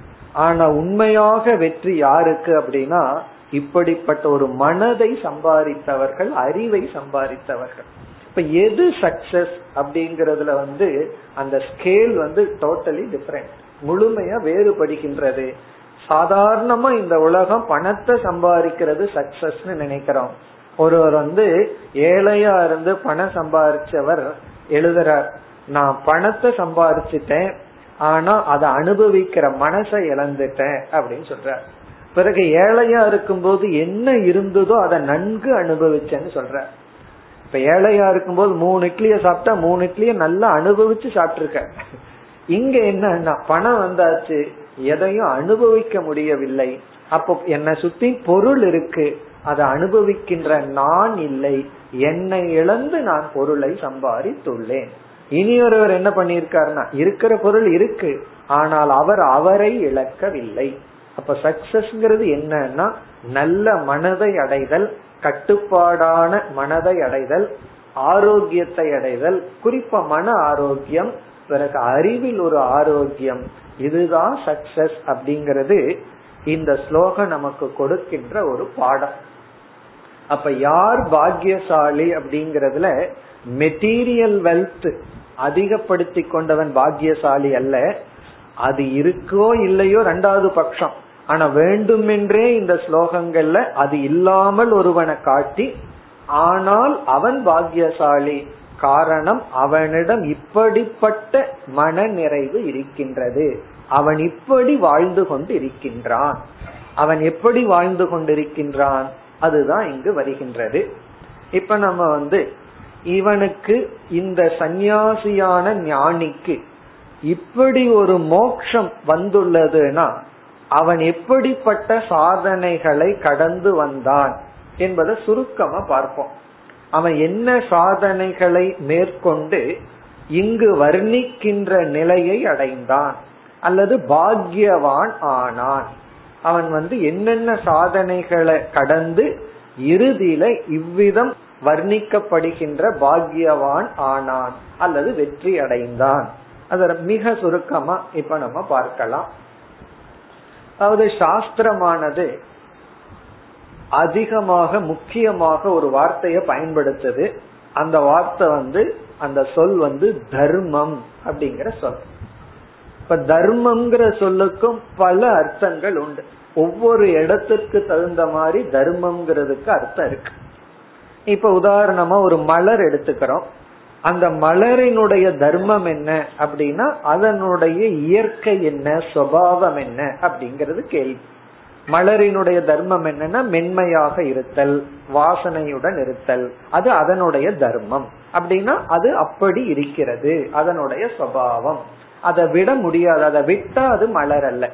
ஆனா உண்மையாக வெற்றி யாருக்கு அப்படின்னா இப்படிப்பட்ட ஒரு மனதை சம்பாதித்தவர்கள் அறிவை சம்பாதித்தவர்கள். இப்ப எது சக்சஸ் அப்படிங்கறதுல வந்து அந்த ஸ்கேல் வந்து டோட்டலி டிஃபரெண்ட் முழுமையா வேறுபடுகின்றது. சாதாரணமா இந்த உலகம் பணத்தை சம்பாதிக்கிறது சக்சஸ் நினைக்கிறோம். ஒருவர் வந்து ஏழையா இருந்து பணம் சம்பாதிச்சவர் எழுதுறார். நான் பணத்தை சம்பாதிச்சிட்டேன் ஆனா அதை அனுபவிக்கிற மனசை இழந்துட்டேன் அப்படின்னு சொல்றார். பிறகு ஏழையா இருக்கும்போது என்ன இருந்ததோ அதை நன்கு அனுபவிச்சேன்னு சொல்ற இப்ப ஏழையா இருக்கும்போது மூணு இட்லிய சாப்பிட்டா மூணு இட்லிய நல்லா அனுபவிச்சு சாப்பிட்டுருக்க இங்க என்னன்னா பணம் வந்தாச்சு எதையும் அனுபவிக்க முடியவில்லை. அப்போ என்னை சுத்தி பொருள் இருக்கு. அதை அனுபவிக்கின்ற நான் இல்லை. என்னை இழந்து நான் பொருளை சம்பாதித்துள்ளேன். இனி ஒருவர் என்ன பண்ணிருக்காருன்னா இருக்கிற பொருள் இருக்கு ஆனால் அவர் அவரை இழக்கவில்லை. அப்ப சக்சஸ்ங்கிறது என்னன்னா நல்ல மனதை அடைதல் கட்டுப்பாடான மனதை அடைதல் ஆரோக்கியத்தை அடைதல் குறிப்பா மன ஆரோக்கியம் பிறகு அறிவில் ஒரு ஆரோக்கியம். இதுதான் சக்சஸ் அப்படிங்கிறது இந்த ஸ்லோகம் நமக்கு கொடுக்கின்ற ஒரு பாடம். அப்ப யார் பாக்கியசாலி அப்படிங்கறதுல மெட்டீரியல் வெல்த் அதிகப்படுத்தி கொண்டவன் பாக்கியசாலி அல்ல. அது இருக்கோ இல்லையோ ரெண்டாவது பட்சம். ஆனா வேண்டுமென்றே இந்த ஸ்லோகங்கள்ல அது இல்லாமல் ஒருவனை காட்டி ஆனால் அவன் பாக்கியசாலி. காரணம் அவனிடம் இப்படிப்பட்ட மன நிறைவு இருக்கின்றது. அவன் இப்படி வாழ்ந்து கொண்டு இருக்கின்றான் அவன் எப்படி வாழ்ந்து கொண்டிருக்கின்றான்? அதுதான் இங்கு வருகின்றது. இப்ப நம்ம வந்து இவனுக்கு இந்த சந்நியாசியான ஞானிக்கு இப்படி ஒரு மோக்ஷம் வந்துள்ளதுன்னா அவன் எப்படிப்பட்ட சாதனைகளை கடந்து வந்தான் என்பதை சுருக்கமா பார்ப்போம். அவன் என்ன சாதனைகளை மேற்கொண்டு இங்கு வர்ணிக்கின்ற நிலையை அடைந்தான் அல்லது பாக்யவான் ஆனான். அவன் வந்து என்னென்ன சாதனைகளை கடந்து இறுதியில இவ்விதம் வர்ணிக்கப்படுகின்ற பாக்யவான் ஆனான் அல்லது வெற்றி அடைந்தான். அத மிக சுருக்கமா இப்ப நம்ம பார்க்கலாம். அதாவது சாஸ்திரமானது அதிகமாக முக்கியமாக ஒரு வார்த்தையை பயன்படுத்துது. அந்த வார்த்தை வந்து அந்த சொல் வந்து தர்மம் அப்படிங்கிற சொல். இப்ப தர்மம்ங்கிற சொல்லுக்கும் பல அர்த்தங்கள் உண்டு. ஒவ்வொரு இடத்துக்கு தகுந்த மாதிரி தர்மம்ங்கிறதுக்கு அர்த்தம் இருக்கு. இப்ப உதாரணமா ஒரு மலர் எடுத்துக்கிறோம். அந்த மலரினுடைய தர்மம் என்ன அப்படின்னா அதனுடைய இயற்கை என்ன சுவாவம் என்ன அப்படிங்கறது கேள்வி. மலரினுடைய தர்மம் என்னன்னா மென்மையாக இருத்தல் வாசனையுடன் இருத்தல். அது அதனுடைய தர்மம். அப்படின்னா அது அப்படி இருக்கிறது அதனுடைய சுவாவம். அதை விட முடியாது. அதை விட்டா அது மலர் அல்ல.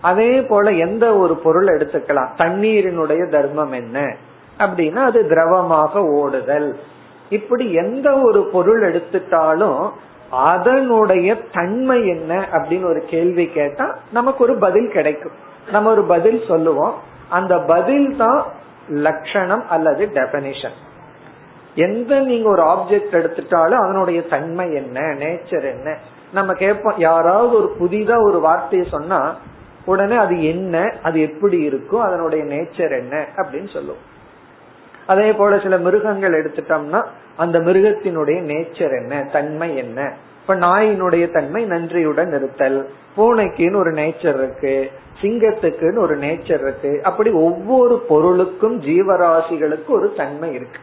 அதே போல எந்த ஒரு பொருள் எடுத்துக்கலாம். தண்ணீரினுடைய தர்மம் என்ன? அப்படின்னா அது திரவமாக ஓடுதல். இப்படி எந்த ஒரு பொருள் எடுத்துட்டாலும் அதனுடைய தன்மை என்ன அப்படின்னு ஒரு கேள்வி கேட்டா நமக்கு ஒரு பதில் கிடைக்கும். நம்ம ஒரு பதில் சொல்லுவோம். அந்த பதில் தான் லட்சணம் அல்லது டெபனிஷன் எந்த நீங்க ஒரு ஆப்ஜெக்ட் எடுத்துட்டாலும் அதனுடைய தன்மை என்ன? நேச்சர் என்ன? நம்ம கேட்போம் யாராவது ஒரு புதிதா ஒரு வார்த்தையை சொன்னா உடனே அது என்ன அது எப்படி இருக்கும் அதனுடைய நேச்சர் என்ன அப்படின்னு சொல்லுவோம் அதே போல சில மிருகங்கள் எடுத்துட்டோம்னா அந்த மிருகத்தினுடைய நேச்சர் என்ன தன்மை என்ன. இப்ப நாயினுடைய தன்மை நன்றியுடன் இருத்தல் பூனைக்குன்னு ஒரு நேச்சர் இருக்கு சிங்கத்துக்குன்னு ஒரு நேச்சர் இருக்கு அப்படி ஒவ்வொரு பொருளுக்கும் ஜீவராசிகளுக்கு ஒரு தன்மை இருக்கு.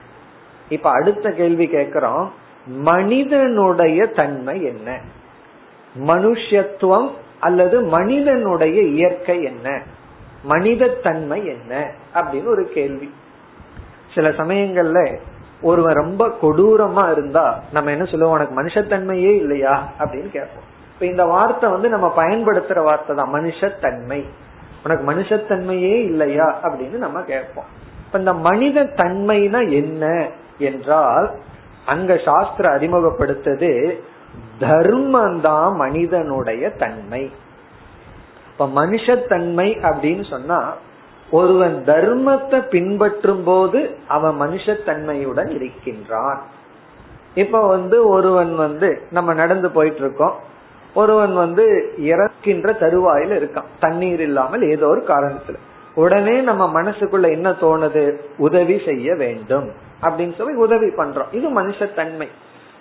இப்ப அடுத்த கேள்வி கேக்குறோம் மனிதனுடைய தன்மை என்ன? மனுஷத்துவம் அல்லது மனிதனுடைய இயற்கை என்ன? மனித தன்மை என்ன? அப்படின்னு ஒரு கேள்வி. சில சமயங்கள்ல ஒருவன் ரொம்ப கொடூரமா இருந்தா நம்ம என்ன சொல்லுவோம்? உனக்கு மனுஷத்தன்மையே இல்லையா? அப்படின்னு கேட்போம். இப்ப இந்த வார்த்தை வந்து நம்ம பயன்படுத்துற வார்த்தை தான் மனுஷத்தன்மை. உனக்கு மனுஷத்தன்மையே இல்லையா? அப்படின்னு நம்ம கேட்போம். இப்ப இந்த மனித தன்மைனா என்ன? என்றால் அங்க சாஸ்திர அறிமுகப்படுத்தது தர்மந்தான் மனிதனுடைய தன்மை. இப்ப மனுஷத்தன்மை அப்படின்னு சொன்னா ஒருவன் தர்மத்தை பின்பற்றும் போது அவன் மனுஷத்தன்மையுடன் இருக்கின்றான். இப்ப வந்து ஒருவன் வந்து நம்ம நடந்து போயிட்டு இருக்கோம் ஒருவன் வந்து இறக்கின்ற தருவாயில இருக்கான். தண்ணீர் இல்லாமல் ஏதோ ஒரு காரணத்துல. உடனே நம்ம மனசுக்குள்ள என்ன தோணுது? உதவி செய்ய வேண்டும். அப்படின்னு சொல்லி உதவி பண்றோம். இது மனுஷத்தன்மை.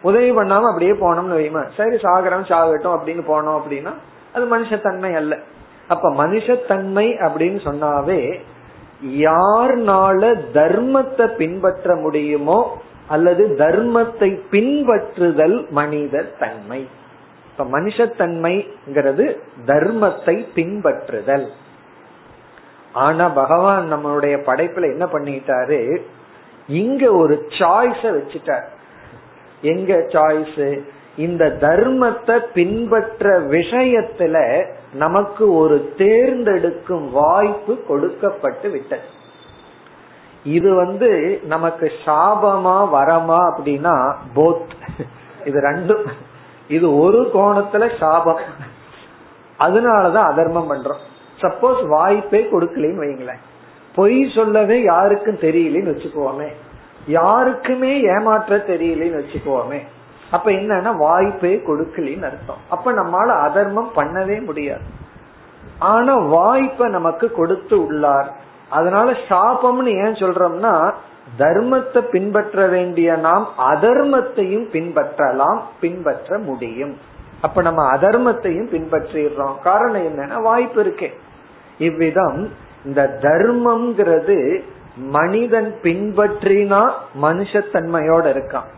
உதவி பண்ணாம அப்படியே போனோம்னு வைமா சரி சாகரம் சாகட்டும் அப்படின்னு போனோம் அப்படின்னா அது மனுஷத்தன்மை அல்ல. அப்ப மனுஷத்தன்மை அப்படின்னு சொன்னாவே யார்னால தர்மத்தை பின்பற்ற முடியுமோ அல்லது தர்மத்தை பின்பற்றுதல் மனித தன்மை. இப்ப மனுஷத்தன்மைங்கிறது தர்மத்தை பின்பற்றுதல். ஆனா பகவான் நம்மளுடைய படைப்புல என்ன பண்ணிட்டாரு? இங்க ஒரு சாய்ஸ வச்சுட்டார். எங்க சாய்ஸ் இந்த தர்மத்தை பின்பற்ற விஷயத்துல நமக்கு ஒரு தேர்ந்தெடுக்கும் வாய்ப்பு கொடுக்கப்பட்டு விட்டது. இது வந்து நமக்கு சாபமா வரமா அப்படின்னா போத் இது ரெண்டும். இது ஒரு கோணத்துல சாபம். அதனாலதான் அதர்மம் பண்றோம். சப்போஸ் வாய்ப்பே கொடுக்கலன்னு வைங்களேன் பொய் சொல்லவே யாருக்கும் தெரியலன்னு வச்சுக்கோமே. யாருக்குமே ஏமாற்ற தெரியலன்னு வச்சுக்கோமே. அப்ப என்னன்னா வாய்ப்பே கொடுக்கலின்னு அர்த்தம். அப்ப நம்மால அதர்மம் பண்ணவே முடியாது. ஆனா வாய்ப்பை நமக்கு கொடுத்து உள்ளார். அதனால சாபம்னு ஏன் சொல்றோம்னா தர்மத்தை பின்பற்ற வேண்டிய நாம் அதர்மத்தையும் பின்பற்றலாம் பின்பற்ற முடியும். அப்ப நம்ம அதர்மத்தையும் பின்பற்றிடுறோம். காரணம் என்னன்னா வாய்ப்பு இருக்கே. இவ்விதம் இந்த தர்மம்ங்கிறது மனிதன் பின்பற்றினா மனுஷத்தன்மையோட இருக்கான்.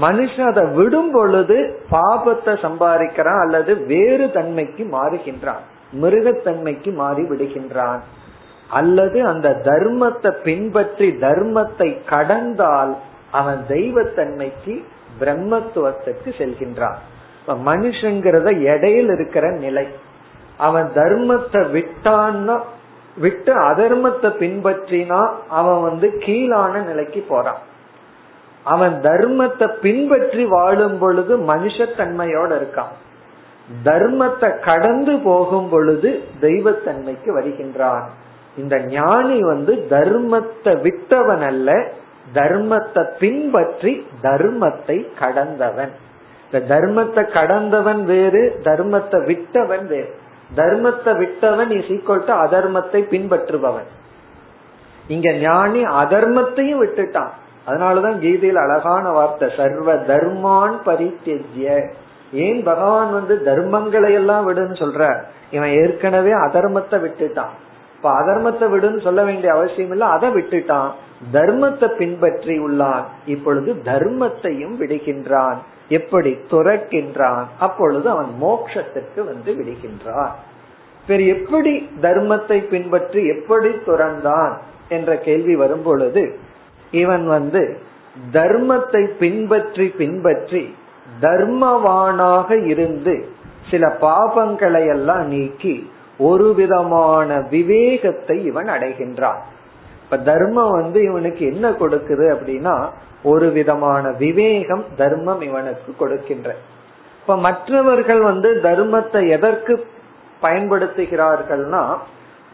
மனுஷன் அதை விடும் பொழுது பாபத்தை சம்பாதிக்கிறான் அல்லது வேறு தன்மைக்கு மாறுகின்றான். மிருகத்தன்மைக்கு மாறி விடுகின்றான். அல்லது அந்த தர்மத்தை பின்பற்றி தர்மத்தை கடந்தால் அவன் தெய்வத்தன்மைக்கு பிரம்மத்துவத்துக்கு செல்கின்றான். மனுஷங்கிறத இடையில் இருக்கிற நிலை. அவன் தர்மத்தை விட்டான்னா விட்டு அதர்மத்தை பின்பற்றினா அவன் வந்து கீழான நிலைக்கு போறான். அவன் தர்மத்தை பின்பற்றி வாழும் பொழுது மனுஷத்தன்மையோட இருக்கான். தர்மத்தை கடந்து போகும் பொழுது தெய்வத்தன்மைக்கு வருகின்றான். இந்த ஞானி வந்து தர்மத்தை விட்டவன் அல்ல தர்மத்தை பின்பற்றி தர்மத்தை கடந்தவன். இந்த தர்மத்தை கடந்தவன் வேறு தர்மத்தை விட்டவன் வேறு. தர்மத்தை விட்டவன் இஸ் ஈக்குவல் டு அதர்மத்தை பின்பற்றுபவன். இங்க ஞானி அதர்மத்தையும் விட்டுட்டான். அதனாலதான் கீதையில் அழகான வார்த்தை சர்வ தர்மான் பரித்தெஜ்ய ஏன் பகவான் வந்து தர்மங்களை எல்லாம் விடுன்னு சொல்ற இவன் ஏற்கனவே அதர்மத்தை விட்டுட்டான். இப்ப அதர்மத்தை விடுன்னு சொல்ல வேண்டிய அவசியம் இல்ல அதை விட்டுட்டான். தர்மத்தை பின்பற்றி உள்ளான். இப்பொழுது தர்மத்தையும் விடுகின்றான். எப்படி துறக்கின்றான்? அப்பொழுது அவன் மோட்சத்திற்கு வந்து விடுகின்றான். சரி எப்படி தர்மத்தை பின்பற்றி எப்படி துறந்தான்? என்ற கேள்வி வரும் பொழுது இவன் வந்து தர்மத்தை பின்பற்றி பின்பற்றி தர்மவானாக இருந்து சில பாபங்களை எல்லாம் நீக்கி ஒரு விதமான விவேகத்தை இவன் அடைகின்றான். இப்ப தர்மம் வந்து இவனுக்கு என்ன கொடுக்குது அப்படின்னா ஒரு விதமான விவேகம் தர்மம் இவனுக்கு கொடுக்கின்ற. இப்ப மற்றவர்கள் வந்து தர்மத்தை எதற்கு பயன்படுத்துகிறார்கள்னா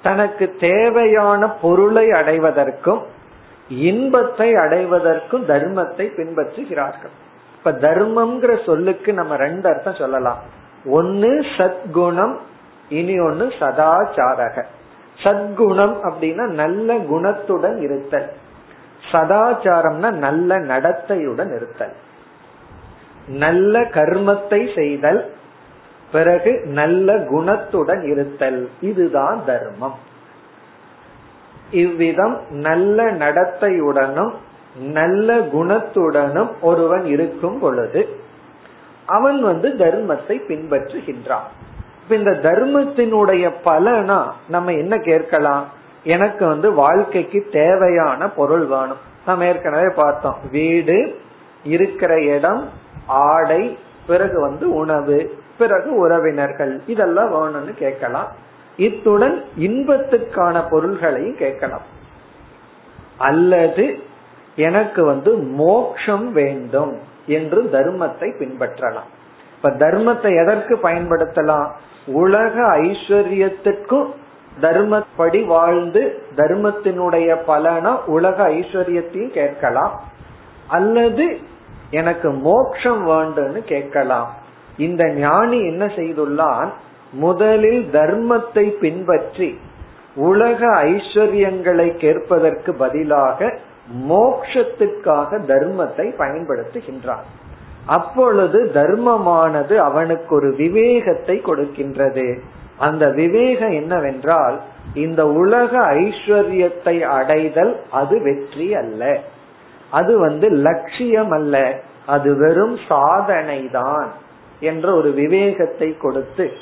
தனக்கு தேவையான பொருளை அடைவதற்கும் இன்பத்தை அடைவதற்கும் தர்மத்தை பின்பற்றுகிறார்கள். இப்ப தர்மம்ங்கிற சொல்லுக்கு நம்ம ரெண்டு அர்த்தம் சொல்லலாம். ஒன்னு சத்குணம் இனி ஒன்னு சதாச்சாரக. சத்குணம் அப்படின்னா நல்ல குணத்துடன் இருத்தல். சதாச்சாரம்னா நல்ல நடத்தையுடன் இருத்தல் நல்ல கர்மத்தை செய்தல் பிறகு நல்ல குணத்துடன் இருத்தல். இதுதான் தர்மம். இவ்விதம் நல்ல நடத்தையுடனும் நல்ல குணத்துடனும் ஒருவன் இருக்கும் பொழுது அவன் வந்து தர்மத்தை பின்பற்றுகின்றான். இந்த தர்மத்தினுடைய பலனா நம்ம என்ன கேட்கலாம்? எனக்கு வந்து வாழ்க்கைக்கு தேவையான பொருள் வேணும். நம்ம ஏற்கனவே பார்த்தோம். வீடு இருக்கிற இடம் ஆடை பிறகு வந்து உணவு பிறகு உறவினர்கள். இதெல்லாம் வேணும்னு கேட்கலாம். இத்துடன் இன்பத்துக்கான பொருள்களையும் கேட்கலாம். அல்லது எனக்கு வந்து மோக்ஷம் வேண்டும் என்று தர்மத்தை பின்பற்றலாம். இப்ப தர்மத்தை எதற்கு பயன்படுத்தலாம்? உலக ஐஸ்வர்யத்துக்கும் தர்மப்படி வாழ்ந்து தர்மத்தினுடைய பலனா உலக ஐஸ்வர்யத்தையும் கேட்கலாம். அல்லது எனக்கு மோட்சம் வேண்டும்னு கேட்கலாம். இந்த ஞானி என்ன செய்துள்ளான்? முதலில் தர்மத்தை பின்பற்றி உலக ஐஸ்வர்யங்களை கேட்பதற்கு பதிலாக மோக்ஷத்துக்காக தர்மத்தை பயன்படுத்துகின்றான். அப்பொழுது தர்மமானது அவனுக்கு ஒரு விவேகத்தை கொடுக்கின்றது. அந்த விவேகம் என்னவென்றால் இந்த உலக ஐஸ்வர்யத்தை அடைதல் அது வெற்றி அல்ல. அது வந்து லட்சியம் அல்ல. அது வெறும் சாதனை தான் என்ற ஒரு விவேகத்தை கொடுத்து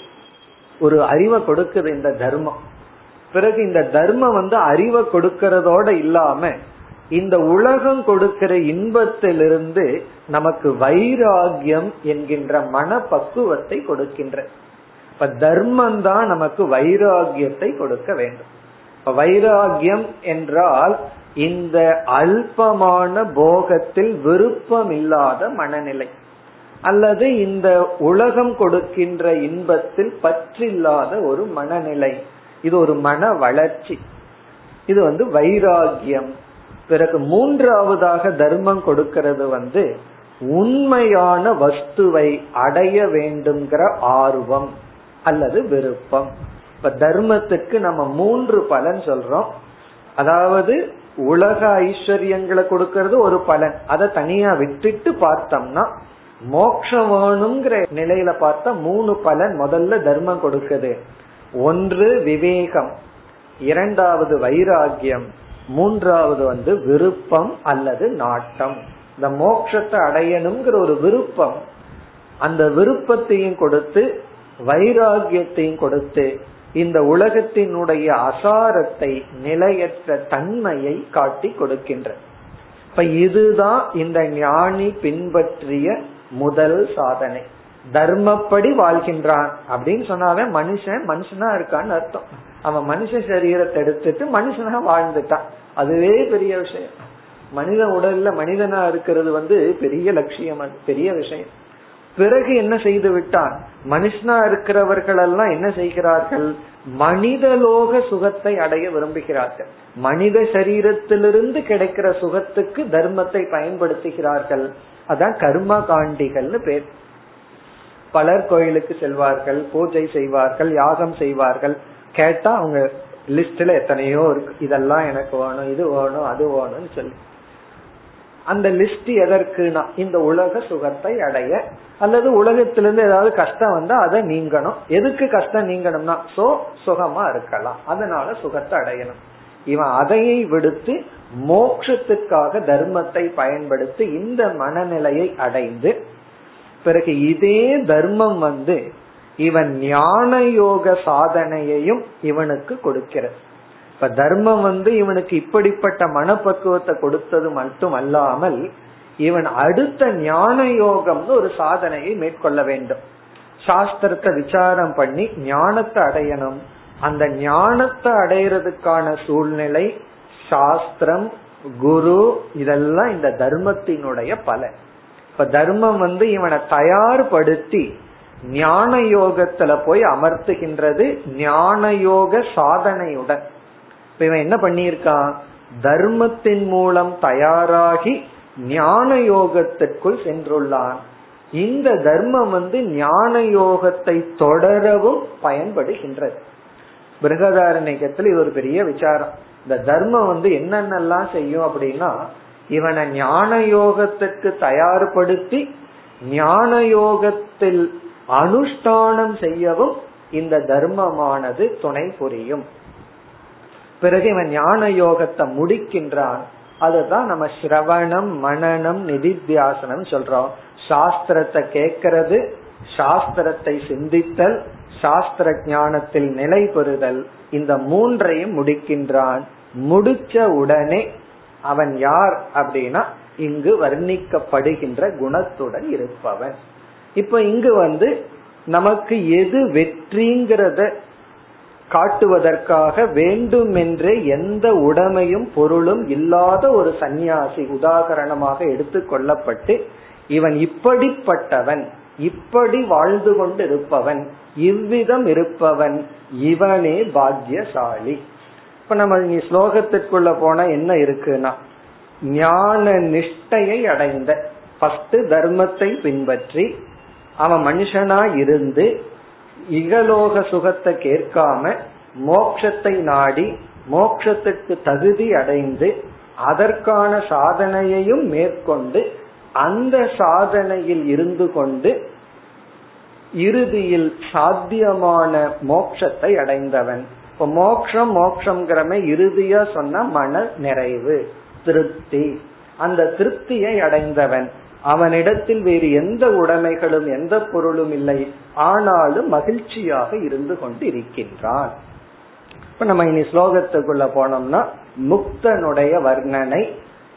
ஒரு அறிவை கொடுக்குது இந்த தர்மம். பிறகு இந்த தர்மம் வந்து அறிவை கொடுக்கறதோட இல்லாம இந்த உலகம் கொடுக்கிற இன்பத்திலிருந்து நமக்கு வைராகியம் என்கின்ற மனப்பக்குவத்தை கொடுக்கின்ற இப்ப தர்மம் தான் நமக்கு வைராகியத்தை கொடுக்க வேண்டும். இப்ப வைராகியம் என்றால் இந்த அல்பமான போகத்தில் விருப்பம் இல்லாத மனநிலை அல்லது இந்த உலகம் கொடுக்கின்ற இன்பத்தில் பற்றில்லாத ஒரு மனநிலை. இது ஒரு மன வளர்ச்சி. இது வந்து வைராகியம் பிறகு மூன்றாவதாக தர்மம் கொடுக்கிறது வந்து உண்மையான வஸ்துவை அடைய வேண்டும்ங்கிற ஆர்வம். அல்லது விருப்பம். இப்ப தர்மத்துக்கு நம்ம மூன்று பலன் சொல்றோம். அதாவது உலக ஐஸ்வர்யங்களை கொடுக்கறது ஒரு பலன். அதை தனியா விட்டுட்டு பார்த்தோம்னா மோட்சம் வேணுங்கிற நிலையில பார்த்தா மூணு பலன் முதல்ல தர்மம் கொடுக்குது. ஒன்று விவேகம். இரண்டாவது வைராகியம் மூன்றாவது வந்து விருப்பம் அல்லது நாட்டம். இந்த மோட்சத்தை அடையணுங்கிற ஒரு விருப்பம் அந்த விருப்பத்தையும் கொடுத்து வைராகியத்தையும் கொடுத்து இந்த உலகத்தினுடைய அசாரத்தை நிலையற்ற தன்மையை காட்டி கொடுக்கின்ற. இப்ப இதுதான் இந்த ஞானி பின்பற்றிய முதல் சாதனை. தர்மப்படி வாழ்கின்றான் அப்படின்னு சொன்னாவே மனுஷன் மனுஷனா இருக்கான்னு அர்த்தம். அவன் மனுஷ சரீரத்தை எடுத்துட்டு மனுஷனா வாழ்ந்துட்டான். அதுவே பெரிய விஷயம். மனித உடல்ல மனிதனா இருக்கிறது வந்து பெரிய லட்சியம் அது பெரிய விஷயம். பிறகு என்ன செய்து விட்டான்? மனுஷனா இருக்கிறவர்கள் எல்லாம் என்ன செய்கிறார்கள்? மனிதலோக சுகத்தை அடைய விரும்புகிறார்கள். மனித சரீரத்திலிருந்து கிடைக்கிற சுகத்துக்கு தர்மத்தை பயன்படுத்துகிறார்கள். அதான் கர்ம காண்டிகள்னு பேர். பலர் கோயிலுக்கு செல்வார்கள் பூஜை செய்வார்கள் யாகம் செய்வார்கள். கேட்டா அவங்க லிஸ்ட்ல எத்தனையோ இருக்கு. இதெல்லாம் எனக்கு வேணும் இது வேணும் அது வேணும்னு சொல்லி. அந்த லிஸ்ட் எதற்குனா இந்த உலக சுகத்தை அடைய அல்லது உலகத்திலிருந்து ஏதாவது கஷ்டம் வந்தா அதை நீங்கணும். எதுக்கு கஷ்டம் நீங்கணும்னா சோ சுகமா இருக்கலாம். அதனால சுகத்தை அடையணும். இவன் அதையை விடுத்து மோட்சத்துக்காக தர்மத்தை பயன்படுத்தி இந்த மனநிலையை அடைந்து பிறகு இதே தர்மம் வந்து இவன் ஞான யோக சாதனையையும் இவனுக்கு கொடுக்கிறது. இப்ப தர்மம் வந்து இவனுக்கு இப்படிப்பட்ட மனப்பக்குவத்தை கொடுத்தது மட்டும் அல்லாமல் இவன் அடுத்த ஞான யோகம்னு ஒரு சாதனையை மேற்கொள்ள வேண்டும். சாஸ்திரத்தை விசாரம் பண்ணி ஞானத்தை அடையணும். அந்த ஞானத்தை அடையிறதுக்கான சூழ்நிலை சாஸ்திரம் குரு இதெல்லாம் இந்த தர்மத்தினுடைய பலன். இப்ப தர்மம் வந்து இவனை தயார்படுத்தி ஞான யோகத்துல போய் அமர்த்துகின்றது ஞான யோக சாதனையுடன். இப்ப இவன் என்ன பண்ணியிருக்கான்? தர்மத்தின் மூலம் தயாராகி ஞான யோகத்திற்குள் சென்றுள்ளான். இந்த தர்மம் வந்து ஞான யோகத்தை தொடரவும் பயன்படுகின்றது. பிருகதாரண்யத்தில் இது ஒரு பெரிய விசாரம். இந்த தர்மம் வந்து என்னென்னலாம் செய்யும் அப்படின்னா இவனை ஞான யோகத்துக்கு தயார்படுத்தி ஞான யோகத்தில் அனுஷ்டானம் செய்யவும் இந்த தர்மமானது துணை புரியும். பிறகு இவன் ஞான யோகத்தை முடிக்கின்றான். அதுதான் நம்ம சிரவணம் மனநம் நிதித்தியாசனம் சொல்றோம். சாஸ்திரத்தை கேட்கறது சாஸ்திரத்தை சிந்தித்தல் சாஸ்திர ஞானத்தில் நிலை பெறுதல் இந்த மூன்றையும் முடிக்கின்றான். முடிச்ச உடனே அவன் யார் அப்படின்னா இங்கு வர்ணிக்கப்படுகின்ற குணத்துடன் இருப்பவன். இப்ப இங்கு வந்து நமக்கு எது வெற்றிங்கிறத காட்டுவதற்காக வேண்டுமென்றே எந்த உடமையும் பொருளும் இல்லாத ஒரு சந்நியாசி உதாகரணமாக எடுத்து கொள்ளப்பட்டு இவன் இப்படிப்பட்டவன் இப்படி வாழ்ந்து கொண்டு இருப்பவன் இவ்விதம் இருப்பவன் இவனே பாக்யசாலி இப்ப நம்ம நீ ஸ்லோகத்திற்குள்ள போனா என்ன இருக்குன்னா ஞான நிஷ்டையை அடைந்த பஸ்ட் தர்மத்தை பின்பற்றி அவன் மனுஷனா இருந்து இகலோக சுகத்தை கேட்காம மோக்ஷத்தை நாடி மோக்ஷத்துக்கு தகுதி அடைந்து அதற்கான சாதனையையும் மேற்கொண்டு அந்த சாதனையில் இருந்து கொண்டு இறுதியில் சாத்தியமான மோக்ஷத்தை அடைந்தவன். இப்ப மோக்ஷம் மோக்ஷங்கிறமே இறுதியா சொன்ன மன நிறைவு திருப்தி. அந்த திருப்தியை அடைந்தவன். அவனிடத்தில் வேறு எந்த உடைமைகளும் எந்த பொருளும் இல்லை. ஆனாலும் மகிழ்ச்சியாக இருந்து கொண்டு இருக்கின்றான் இப்ப நம்ம இனி ஸ்லோகத்துக்குள்ள போனோம்னா முக்தனுடைய வர்ணனை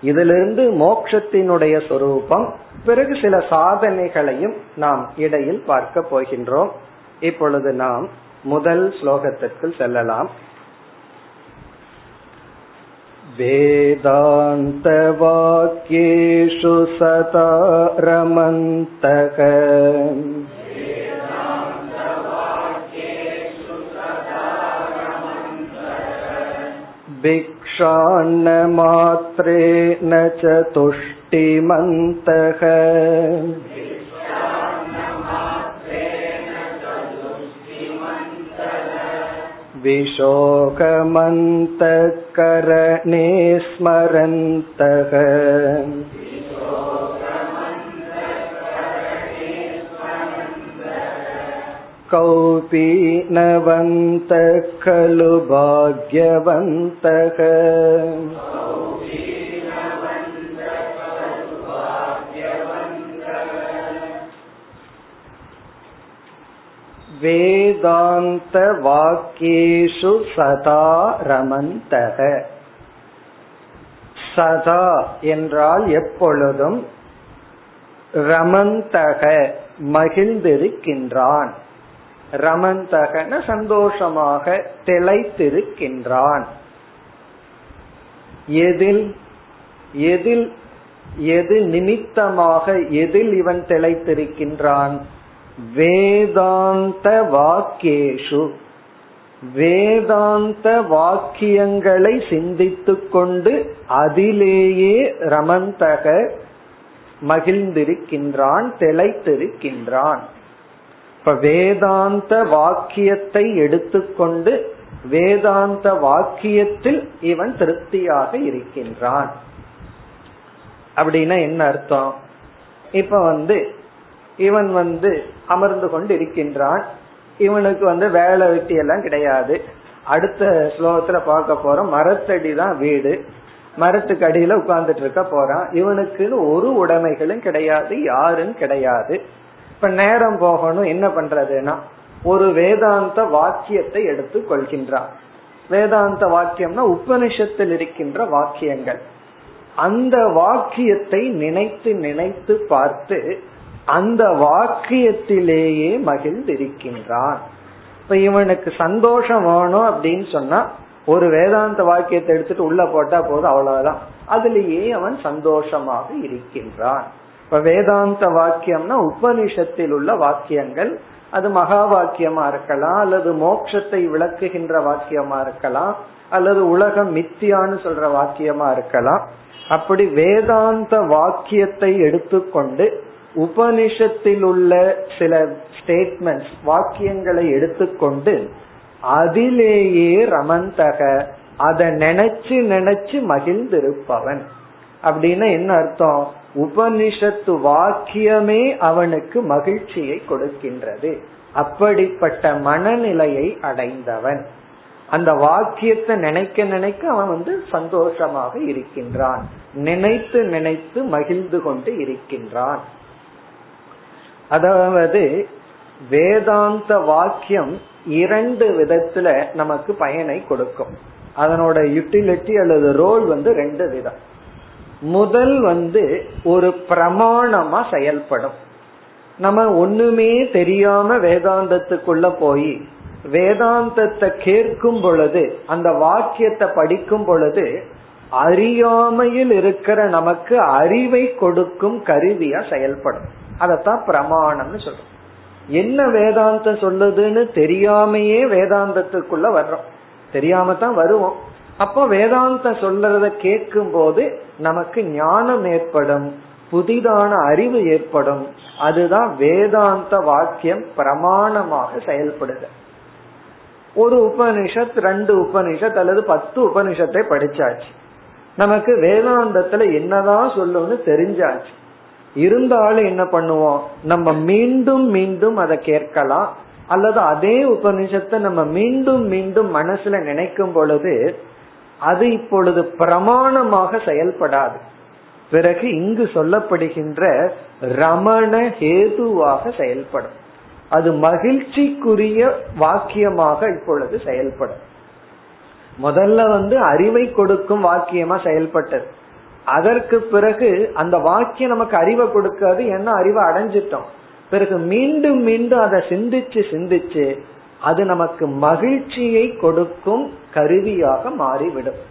இதிலிருந்து மோக்ஷத்தினுடைய சொரூபம் பிறகு சில சாதனைகளையும் நாம் இடையில் பார்க்க போகின்றோம். இப்பொழுது நாம் முதல் ஸ்லோகத்திற்குள் செல்லலாம். वेदान्तवाक्येषु सता रमन्तक भिक्षान्नमात्रेण च तुष्टिमन्तः विशोकमन्तकरणे स्मरन्तः कौपीनवन्तः खलु भाग्यवन्तः வேதாந்த வாக்கியேஷு சதா ரமந்தக. சதா என்றால் எப்பொழுதும் ரமந்தக மகிழ்ந்திருக்கின்றான். ரமந்தகன சந்தோஷமாக திளைத்திருக்கின்றான். எதில் எதில் எது நிமித்தமாக எதில் இவன் திளைத்திருக்கின்றான்? வேதாந்த வாக்கியேஷு வேதாந்த வாக்கியங்களை சிந்தித்துக் கொண்டு அதிலேயே ரமந்தக மகிழ்ந்திருக்கின்றான் திளைத்திருக்கின்றான். இப்ப வேதாந்த வாக்கியத்தை எடுத்துக்கொண்டு வேதாந்த வாக்கியத்தில் இவன் திருப்தியாக இருக்கின்றான். அப்படின்னா என்ன அர்த்தம்? இப்ப வந்து இவன் வந்து அமர்ந்து கொண்டு இருக்கின்றான் இவனுக்கு வந்து வேலை வெட்டி எல்லாம் கிடையாது. அடுத்த ஸ்லோகத்துல பார்க்க போறோம். மரத்தடி தான் வீடு. மரத்துக்கு அடியில உட்கார்ந்துட்டு இருக்க போறான். இவனுக்குன்னு ஒரு உடைமைகளும் கிடையாது யாரும் கிடையாது. இப்ப நேரம் போகணும். என்ன பண்றதுன்னா ஒரு வேதாந்த வாக்கியத்தை எடுத்து கொள்கின்றான். வேதாந்த வாக்கியம்னா உபனிஷத்தில் இருக்கின்ற வாக்கியங்கள். அந்த வாக்கியத்தை நினைத்து நினைத்து பார்த்து அந்த வாக்கியத்திலேயே மகிழ்ந்திருக்கின்றான். இப்ப இவனுக்கு சந்தோஷம் வேணும் அப்படின்னு சொன்னா ஒரு வேதாந்த வாக்கியத்தை எடுத்துட்டு உள்ள போட்டா போதும் அவ்வளவுதான். அதுலேயே அவன் சந்தோஷமாக இருக்கின்றான். இப்ப வேதாந்த வாக்கியம்னா உபனிஷத்தில் உள்ள வாக்கியங்கள். அது மகா வாக்கியமா இருக்கலாம் அல்லது மோட்சத்தை விளக்குகின்ற வாக்கியமா இருக்கலாம் அல்லது உலகம் மித்தியான்னு சொல்ற வாக்கியமா இருக்கலாம். அப்படி வேதாந்த வாக்கியத்தை எடுத்துக்கொண்டு உபனிஷத்தில் உள்ள சில ஸ்டேட்மெண்ட்ஸ் வாக்கியங்களை எடுத்துக்கொண்டு அதிலேயே ரமந்தக அதை நினைச்சு நினைச்சு மகிழ்ந்திருப்பவன். அப்படின்னா என்ன அர்த்தம்? உபனிஷத்து வாக்கியமே அவனுக்கு மகிழ்ச்சியை கொடுக்கின்றது. அப்படிப்பட்ட மனநிலையை அடைந்தவன். அந்த வாக்கியத்தை நினைக்க நினைக்க அவன் வந்து சந்தோஷமாக இருக்கின்றான். நினைத்து நினைத்து மகிழ்ந்து கொண்டு இருக்கின்றான். அதாவது வேதாந்த வாக்கியம் இரண்டு விதத்துல நமக்கு பயனை கொடுக்கும். அதனோட யுட்டிலிட்டி அல்லது ரோல் வந்து ரெண்டு விதம். முதல் வந்து ஒரு பிரமாணமா செயல்படும். நம்ம ஒண்ணுமே தெரியாம வேதாந்தத்துக்குள்ள போய் வேதாந்தத்தை கேட்கும் பொழுது அந்த வாக்கியத்தை படிக்கும் பொழுது அறியாமையில் இருக்கிற நமக்கு அறிவை கொடுக்கும் கருவியா செயல்படும். அதத்தான் பிரமாணம்னு சொல்றோம். என்ன வேதாந்தம் சொல்லுதுன்னு தெரியாமையே வேதாந்தத்துக்குள்ள வர்றோம். தெரியாம தான் வருவோம். அப்போ வேதாந்தம் சொல்றத கேட்கும் போது நமக்கு ஞானம் ஏற்படும் புதிதான அறிவு ஏற்படும். அதுதான் வேதாந்த வாக்கியம் பிரமாணமாக செயல்படுது. ஒரு உபனிஷத் ரெண்டு உபனிஷத் அல்லது பத்து உபனிஷத்தை படிச்சாச்சு. நமக்கு வேதாந்தத்துல என்னதான் சொல்லுன்னு தெரிஞ்சாச்சு. இருந்தாலும் என்ன பண்ணுவோம்? நம்ம மீண்டும் மீண்டும் அதை கேட்கலாம். அல்லது அதே உபனிஷத்தை நம்ம மீண்டும் மீண்டும் மனசுல நினைக்கும் பொழுது அது இப்பொழுது பிரமாணமாக செயல்படாது. பிறகு இங்கு சொல்லப்படுகின்ற ரமண ஹேதுவாக செயல்படும். அது மகிழ்ச்சிக்குரிய வாக்கியமாக இப்பொழுது செயல்படும். முதல்ல வந்து அறிவை கொடுக்கும் வாக்கியமா செயல்பட்டது. அதற்கு பிறகு அந்த வாக்கியம் நமக்கு அறிவை கொடுக்காது ஏன்னா அறிவை அடைஞ்சிட்டோம். பிறகு மீண்டும் மீண்டும் அதை சிந்திச்சு சிந்திச்சு அது நமக்கு மகிழ்ச்சியை கொடுக்கும் கருவியாக மாறிவிடும்.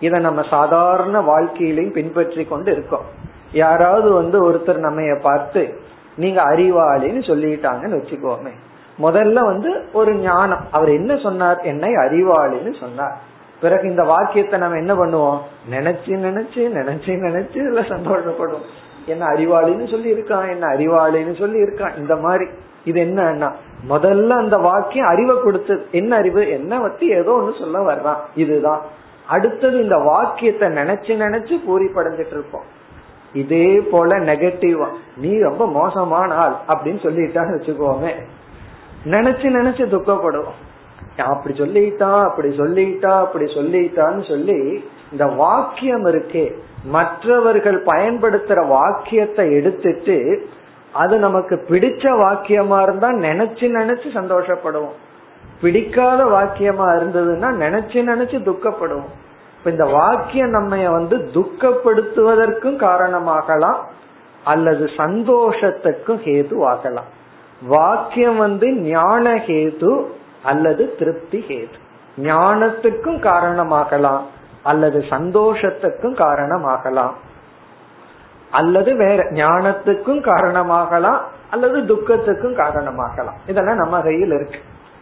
இதை நம்ம சாதாரண வாழ்க்கையிலையும் பின்பற்றி கொண்டு இருக்கோம். யாராவது வந்து ஒருத்தர் நம்ம பார்த்து நீங்க அறிவாளின்னு சொல்லிட்டாங்கன்னு வச்சுக்கோமே. முதல்ல வந்து ஒரு ஞானம். அவர் என்ன சொன்னார்? என்னை அறிவாளின்னு சொன்னார். பிறகு இந்த வாக்கியத்தை நம்ம என்ன பண்ணுவோம்? நினைச்சு நினைச்சு நினைச்சு நினைச்சு இதுல சந்தோஷப்படும். என்ன அறிவாளின்னு சொல்லி இருக்கான் என்ன அறிவாளின்னு சொல்லி இருக்கான் இந்த மாதிரி. இது என்னன்னா முதல்ல அந்த வாக்கியம் அறிவை கொடுத்தது. என்ன அறிவு? என்ன பத்தி ஏதோ ஒன்னு சொல்ல வர்றான். இதுதான். அடுத்தது இந்த வாக்கியத்தை நினைச்சு நினைச்சு பூரி படைஞ்சிட்டு இருப்போம். இதே போல நெகட்டிவா நீ ரொம்ப மோசமான ஆள் அப்படின்னு சொல்லிட்டான்னு வச்சுக்கோமே. நினைச்சு நினைச்சு துக்கப்படுவோம். அப்படி சொல்லிட்டா அப்படி சொல்லிட்டா அப்படி சொல்லிட்டான்னு சொல்லி இந்த வாக்கியம் இருக்கே. மற்றவர்கள் பயன்படுத்துற வாக்கியத்தை எடுத்துட்டு அது நமக்கு பிடிச்ச வாக்கியமா இருந்தா நினைச்சு நினைச்சு சந்தோஷப்படுவோம். பிடிக்காத வாக்கியமா இருந்ததுன்னா நினைச்சு நினைச்சு துக்கப்படுவோம். இப்ப இந்த வாக்கியம் நம்ம வந்து துக்கப்படுத்துவதற்கும் காரணமாகலாம் அல்லது சந்தோஷத்துக்கும் ஹேது ஆகலாம் வாக்கியம் வந்து ஞான ஹேது அல்லது திருப்தி ஹேது ஞானத்துக்கும் காரணமாகலாம் அல்லது சந்தோஷத்துக்கும் காரணமாகலாம் அல்லது வேற ஞானத்துக்கும் காரணமாகலாம் அல்லது துக்கத்துக்கும் காரணமாகலாம். இதெல்லாம் நம்ம கையில் இருக்கு.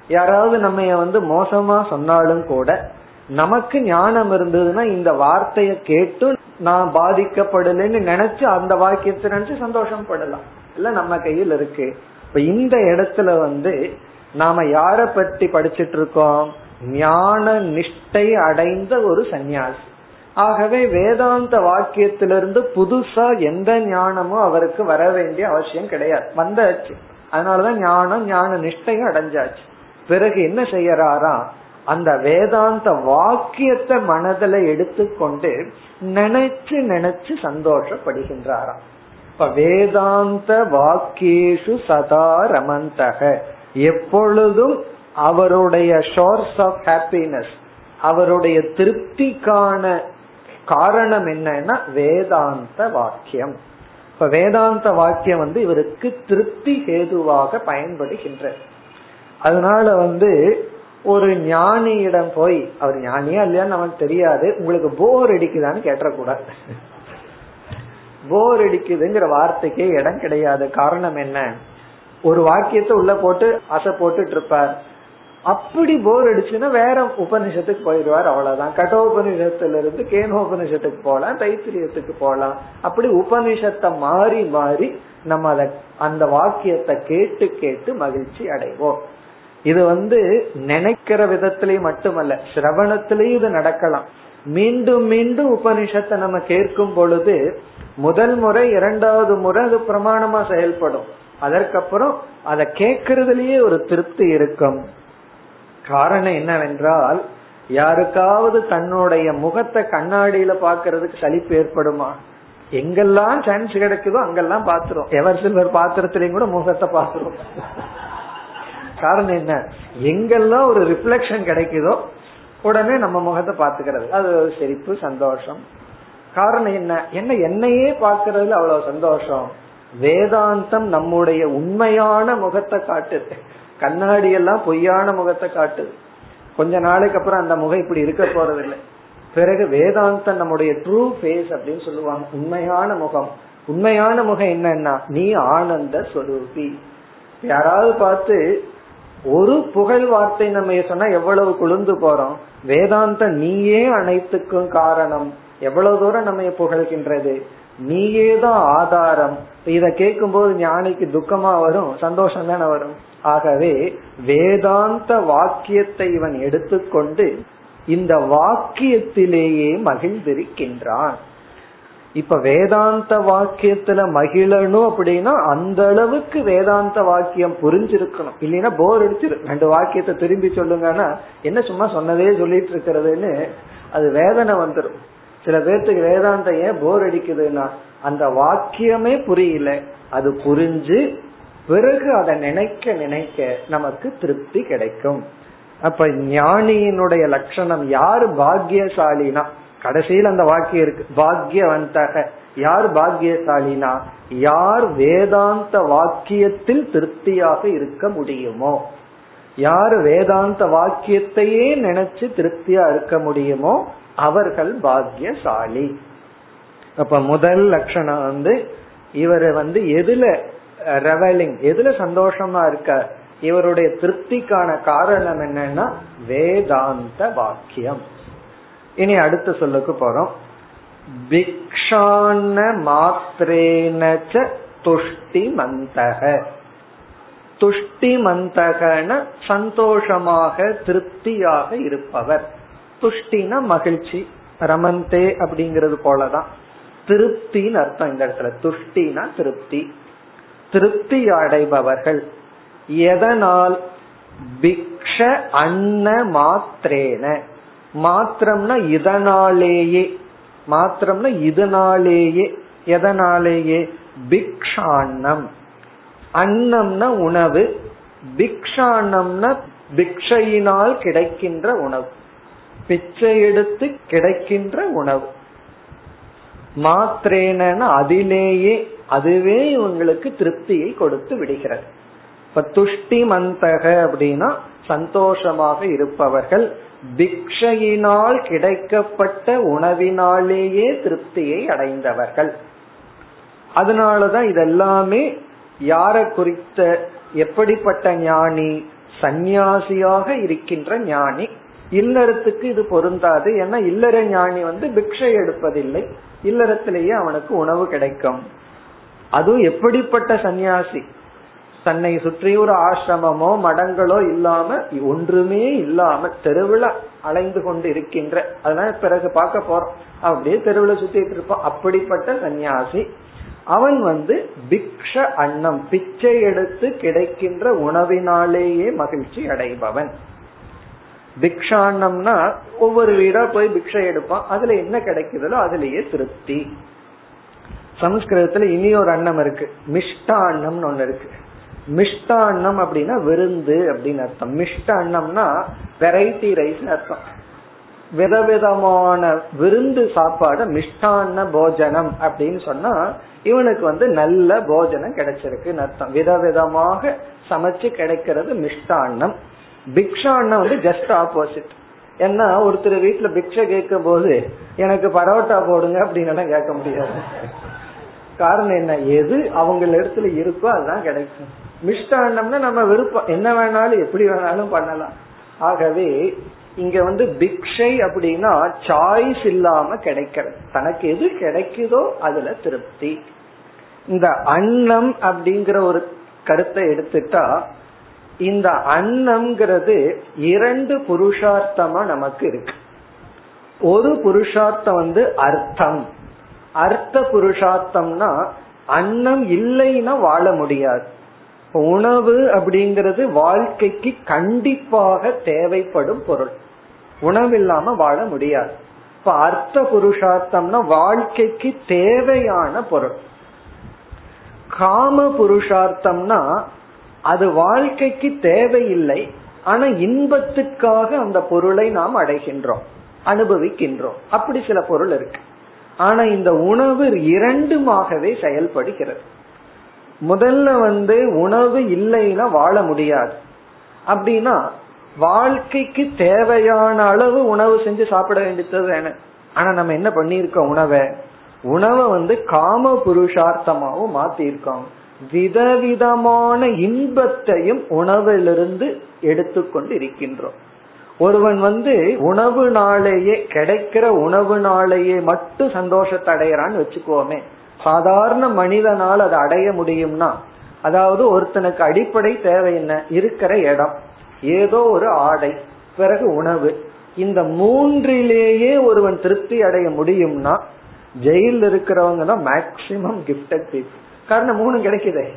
யாராவது நம்ம வந்து மோசமா சொன்னாலும் கூட நமக்கு ஞானம் இருந்ததுன்னா இந்த வார்த்தையை கேட்டு நான் பாதிக்கப்படலன்னு நினைச்சு அந்த வாக்கியத்தை நினைச்சு சந்தோஷம் படலாம். இல்ல நம்ம கையில் இருக்கு. இப்ப இந்த இடத்துல வந்து நாம யார பற்றி படிச்சிட்டு இருக்கோம்? ஞான நிஷ்டை அடைந்த ஒரு சந்நியாசி. ஆகவே வேதாந்த வாக்கியத்திலிருந்து புதுசா எந்த ஞானமும் அவருக்கு வர வேண்டிய அவசியம் கிடையாது. வந்தாச்சு. அதனாலதான் ஞானம் ஞான நிஷ்டையும் அடைஞ்சாச்சு. பிறகு என்ன செய்யறாரா? அந்த வேதாந்த வாக்கியத்தை மனதில் எடுத்துக்கொண்டு நினைச்சு நினைச்சு சந்தோஷப்படுகின்றாராம். இப்ப வேதாந்த வாக்கியேஷு சதா ரமந்தக. எப்பொழுதும் அவருடைய ஷோர்ஸ் ஆஃப் ஹாப்பினஸ் அவருடைய திருப்திக்கான காரணம் என்னன்னா வேதாந்த வாக்கியம். இப்ப வேதாந்த வாக்கியம் வந்து இவருக்கு திருப்தி ஹேதுவாக பயன்படுகின்ற. அதனால வந்து ஒரு ஞானியிடம் போய் அவர் ஞானியா இல்லையான்னு நமக்கு தெரியாது உங்களுக்கு போர் அடிக்குதான்னு கேட்டக்கூடாது போர் அடிக்குதுங்கிற வார்த்தைக்கே இடம் கிடையாது. காரணம் என்ன? ஒரு வாக்கியத்தை உள்ள போட்டு அசை போட்டுட்டு இருப்பார் அப்படி போர் அடிச்சுன்னா வேற உபனிஷத்துக்கு போயிடுவார் அவ்வளவுதான். கட்டோபனிஷத்துல இருந்து கேனோபனிஷத்துக்கு போகலாம் தைத்திரியத்துக்கு போகலாம் அப்படி உபனிஷத்தை மாறி மாறி நம்ம அதை அந்த வாக்கியத்தை கேட்டு கேட்டு மகிழ்ச்சி அடைவோம். இது வந்து நினைக்கிற விதத்திலேயே மட்டுமல்ல சிரவணத்திலேயும் இது நடக்கலாம். மீண்டும் மீண்டும் உபனிஷத்தை நம்ம கேட்கும் பொழுது முதல் முறை இரண்டாவது முறை அது பிரமாணமா செயல்படும். அதற்கப்புறம் அதை கேட்கறதுலயே ஒரு திருப்தி இருக்கும். காரணம் என்னவென்றால் யாருக்காவது தன்னுடைய முகத்தை கண்ணாடியில பாக்குறதுக்கு சலிப்பு ஏற்படுமா? எங்கெல்லாம் சான்ஸ் கிடைக்குதோ அங்கெல்லாம் பாத்துரும் எவர் சில்வர் பாத்திரத்திலையும் கூட முகத்தை பாத்துரும் காரணம் என்ன? எங்கெல்லாம் ஒரு ரிஃப்ளெக்ஷன் கிடைக்குதோ உடனே நம்ம முகத்தை பாத்துக்கிறது அது சிரிப்பு சந்தோஷம். காரணம் என்ன? என்ன என்னையே பாக்குறதுல அவ்வளவு சந்தோஷம். வேதாந்தம் நம்முடைய உண்மையான முகத்தை காட்டுது. கண்ணாடி எல்லாம் பொய்யான முகத்தை காட்டுது. கொஞ்ச நாளைக்கு அப்புறம் அந்த முகம் இப்படி இருக்க போறதில்லை. பிறகு வேதாந்தம் நம்முடைய ட்ரூ ஃபேஸ் அப்படின்னு சொல்லுவாங்க. உண்மையான முகம். உண்மையான முகம் என்னன்னா நீ ஆனந்த ஸ்வரூபி யாராவது பார்த்து ஒரு புகழ் வார்த்தை நம்ம சொன்னா எவ்வளவு குளிர்ந்து போறோம். வேதாந்த நீயே அனைத்துக்கும் காரணம். எவ்வளவு தூரம் நம்ம புகழ்கின்றது. நீயே தான் ஆதாரம். இத கேட்கும் போது ஞானிக்கு துக்கமா வரும் சந்தோஷம் தானே வரும். ஆகவே வேதாந்த வாக்கியத்தை இவன் எடுத்துக்கொண்டு இந்த வாக்கியத்திலேயே மகிழ்ந்திருக்கின்றான். இப்ப வேதாந்த வாக்கியத்துல மகிழணும் அப்படின்னா அந்த அளவுக்கு வேதாந்த வாக்கியம் புரிஞ்சிருக்கணும். இல்லைன்னா போர் அடிச்சிரு ரெண்டு வாக்கியத்தை திரும்பி சொல்லுங்கன்னா என்ன சும்மா சொன்னதே சொல்லிட்டு இருக்கிறதுன்னு அது வேதனை வந்துடும் சில பேர்த்துக்கு வேதாந்தம் ஏன் போர் அடிக்குதுன்னா அந்த வாக்கியமே புரியல. அது புரிஞ்சு பிறகு அதை நினைக்க நினைக்க நமக்கு திருப்தி கிடைக்கும். அப்ப ஞானியினுடைய லட்சணம் யாரு பாக்கியசாலினா? கடைசியில் அந்த வாக்கியம் இருக்கு. பாக்யவந்தக யார் பாக்கியசாலினா? யார் வேதாந்த வாக்கியத்தில் திருப்தியாக இருக்க முடியுமோ? யார் வேதாந்த வாக்கியத்தையே நினைச்சு திருப்தியா இருக்க முடியுமோ அவர்கள் பாக்கியசாலி. அப்ப முதல் லட்சணம் வந்து இவர் வந்து எதுல ரெவலிங் எதுல சந்தோஷமா இருக்க இவருடைய திருப்திக்கான காரணம் என்னன்னா வேதாந்த வாக்கியம். இனி அடுத்த சொல்லுக்கு போறோம். பிக்ஷான மாத்திரேனச்ச துஷ்டி மந்தக துஷ்டி மந்தகன சந்தோஷமாக திருப்தியாக இருப்பவர். துஷ்டினா மகிழ்ச்சி ரமந்தே அப்படிங்கிறது போலதான். திருப்தின்னு அர்த்தம் இந்த இடத்துல. துஷ்டினா திருப்தி. திருப்தி அடைபவர்கள். எதனால்? பிக்ஷ அன்ன மாத்திரேன. மாத்திரம்னா இதனாலேயே. மாத்திரம்னா இதனாலேயே. எதனாலேயே? பிக்ஷான்னம். அன்னம்னா உணவு பிக்ஷானம்னா பிக்ஷையினால் கிடைக்கின்ற உணவு. பிச்சை எடுத்து கிடைக்கின்ற உணவு. மாத்திரேன அதிலேயே அதுவே இவங்களுக்கு திருப்தியை கொடுத்து விடுகிறது. இப்ப துஷ்டி மந்தக அப்படின்னா சந்தோஷமாக இருப்பவர்கள் பிக்ஷையினால் கிடைக்கப்பட்ட உணவினாலேயே திருப்தியை அடைந்தவர்கள். அதனாலதான் இதெல்லாமே யார குறித்த எப்படிப்பட்ட ஞானி? சந்நியாசியாக இருக்கின்ற ஞானி. இல்லறத்துக்கு இது பொருந்தாது. ஏன்னா இல்லற ஞானி வந்து பிக்ஷை எடுப்பதில்லை. இல்லறத்திலேயே அவனுக்கு உணவு கிடைக்கும். அதுவும் எப்படிப்பட்ட சந்நியாசி? தன்னை சுற்றி ஒரு ஆசிரமமோ மடங்களோ இல்லாம ஒன்றுமே இல்லாம தெருவில் அலைந்து கொண்டு இருக்கின்ற. அதனால பிறகு பார்க்க போறோம். அப்படியே தெருவில் சுத்திட்டு இருப்பான் அப்படிப்பட்ட சந்நியாசி. அவன் வந்து பிக்ஷ அன்னம் பிச்சை எடுத்து கிடைக்கின்ற உணவினாலேயே மகிழ்ச்சி அடைபவன். பிக்ஷான்னம்னா ஒவ்வொரு வீடா போய் பிக்ஷை எடுப்பான். அதுல என்ன கிடைக்குதோ அதுலயே திருப்தி. சமஸ்கிருதத்துல இனி ஒரு அன்னம் இருக்கு. மிஷ்டா அன்னம்னு ஒண்ணு இருக்கு. மிஷ்டான்னம் அப்படின்னா விருந்து அப்படின்னு அர்த்தம். மிஷ்ட அன்னம்னா வெரைட்டி ரைஸ் அர்த்தம். விதவிதமான விருந்து சாப்பாடு மிஷ்டான போஜனம் அப்படின்னு சொன்னா இவனுக்கு வந்து நல்ல போஜனம் கிடைச்சிருக்கு அர்த்தம். விதவிதமாக சமைச்சு கிடைக்கிறது மிஷ்டான்னம். பிக்ஷான்னம் வந்து ஜஸ்ட் ஆப்போசிட் ஏன்னா ஒருத்தர் வீட்டுல பிக்ஷை கேட்கும் போது எனக்கு பரோட்டா போடுங்க அப்படின்னு கேட்க முடியாது. காரணம் என்ன? எது அவங்க இடத்துல இருக்கோ அதுதான் கிடைக்கும். மிஷ்டாண்டம்னா நம்ம விருப்பம். என்ன வேணாலும் எப்படி வேணாலும் பண்ணலாம். ஆகவே இங்க வந்து பிக்ஷை அப்படின்னா சாய்ஸ் இல்லாம கிடைக்கிறது. தனக்கு எது கிடைக்குதோ அதுல திருப்தி. இந்த அன்னம் அப்படிங்கிற ஒரு கருத்தை எடுத்துட்டா இந்த அன்னம்ங்கிறது இரண்டு புருஷார்த்தமா நமக்கு இருக்கு. ஒரு புருஷார்த்தம் வந்து அர்த்தம். அர்த்த புருஷார்த்தம்னா அன்னம் இல்லைன்னா வாழ முடியாது. உணவு அப்படிங்கிறது வாழ்க்கைக்கு கண்டிப்பாக தேவைப்படும் பொருள். உணவு இல்லாம வாழ முடியாது. இப்ப அர்த்த புருஷார்த்தம்னா வாழ்க்கைக்கு தேவையான பொருள். காம புருஷார்த்தம்னா அது வாழ்க்கைக்கு தேவையில்லை ஆனா இன்பத்துக்காக அந்த பொருளை நாம் அடைகின்றோம் அனுபவிக்கின்றோம். அப்படி சில பொருள் இருக்கு. ஆனா இந்த உணவு இரண்டுமாகவே செயல்படுகிறது. முதல்ல வந்து உணவு இல்லைன்னா வாழ முடியாது. அப்படின்னா வாழ்க்கைக்கு தேவையான அளவு உணவு செஞ்சு சாப்பிட வேண்டியது ஆனா நம்ம என்ன பண்ணிருக்கோம் உணவை? உணவை வந்து காம புருஷார்த்தமாகவும் மாத்திருக்கோம் விதவிதமான இன்பத்தையும் உணவிலிருந்து எடுத்துக்கொண்டு இருக்கின்றோம் ஒருவன் வந்து உணவு நாளையே கிடைக்கிற உணவு நாளையே மட்டும் சந்தோஷத்தை அடையறான்னு வச்சுக்கோமே. சாதாரண மனிதனால் அதை அடைய முடியும்னா அதாவது ஒருத்தனுக்கு அடிப்படை தேவை என்ன? இருக்கிற இடம் ஏதோ ஒரு ஆடை பிறகு உணவு. இந்த மூன்றிலேயே ஒருவன் திருப்தி அடைய முடியும்னா ஜெயில் இருக்கிறவங்க தான் மேக்சிமம் கிஃப்டட் பீப்புள் காரணம் மூணு கிடைக்குதே.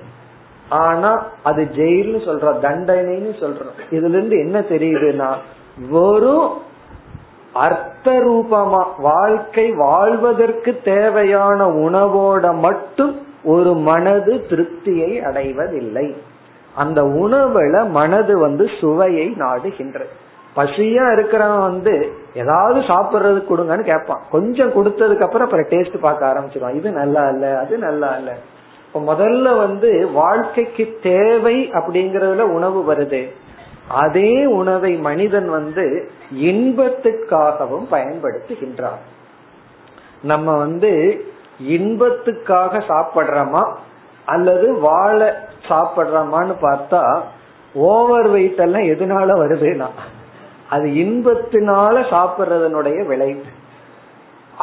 ஆனா அது ஜெயில்னு சொல்றோம் தண்டனைன்னு சொல்றோம். இதுல இருந்து என்ன தெரியுதுன்னா வெறும் அர்த்த ரூபமா வாழ்க்கை வாழ்வதற்கு தேவையான உணவோட மட்டும் ஒரு மனது திருப்தியை அடைவதில்லை. அந்த உணவுல மனது வந்து சுவையை நாடுகின்றது பசியா இருக்கிறவன் வந்து ஏதாவது சாப்பிடுறது கொடுங்கன்னு கேட்பான். கொஞ்சம் கொடுத்ததுக்கு அப்புறம் அப்புறம் டேஸ்ட் பார்க்க ஆரம்பிச்சிருவான். இது நல்லா இல்ல அது நல்லா இல்ல. இப்ப முதல்ல வந்து வாழ்க்கைக்கு தேவை அப்படிங்கறதுல உணவு வருது. அதே உணவை மனிதன் வந்து இன்பத்துக்காகவும் பயன்படுத்துகின்றான். நம்ம வந்து இன்பத்துக்காக சாப்பிடுறோமா? அல்லது வாழ சாப்பிடுறோமான்னு பார்த்தா ஓவர் வெயிட் எல்லாம் எதனால வருதுன்னா அது இன்பத்தினால சாப்பிடுறதனுடைய விளைவு.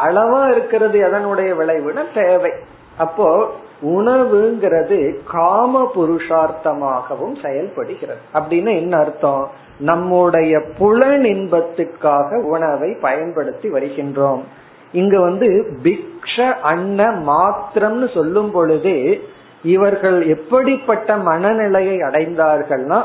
அளவா இருக்கிறது எதனுடைய விளைவுனா தேவை. அப்போ உணவுங்கிறது காம புருஷார்த்தமாகவும் செயல்படுகிறது. அப்படின்னு என்ன அர்த்தம்? நம்முடைய புலன் இன்பத்துக்காக உணவை பயன்படுத்தி வருகின்றோம். இங்க வந்து பிக்ஷ அன்ன மாத்திரம்னு சொல்லும் பொழுதே இவர்கள் எப்படிப்பட்ட மனநிலையை அடைந்தார்கள்னா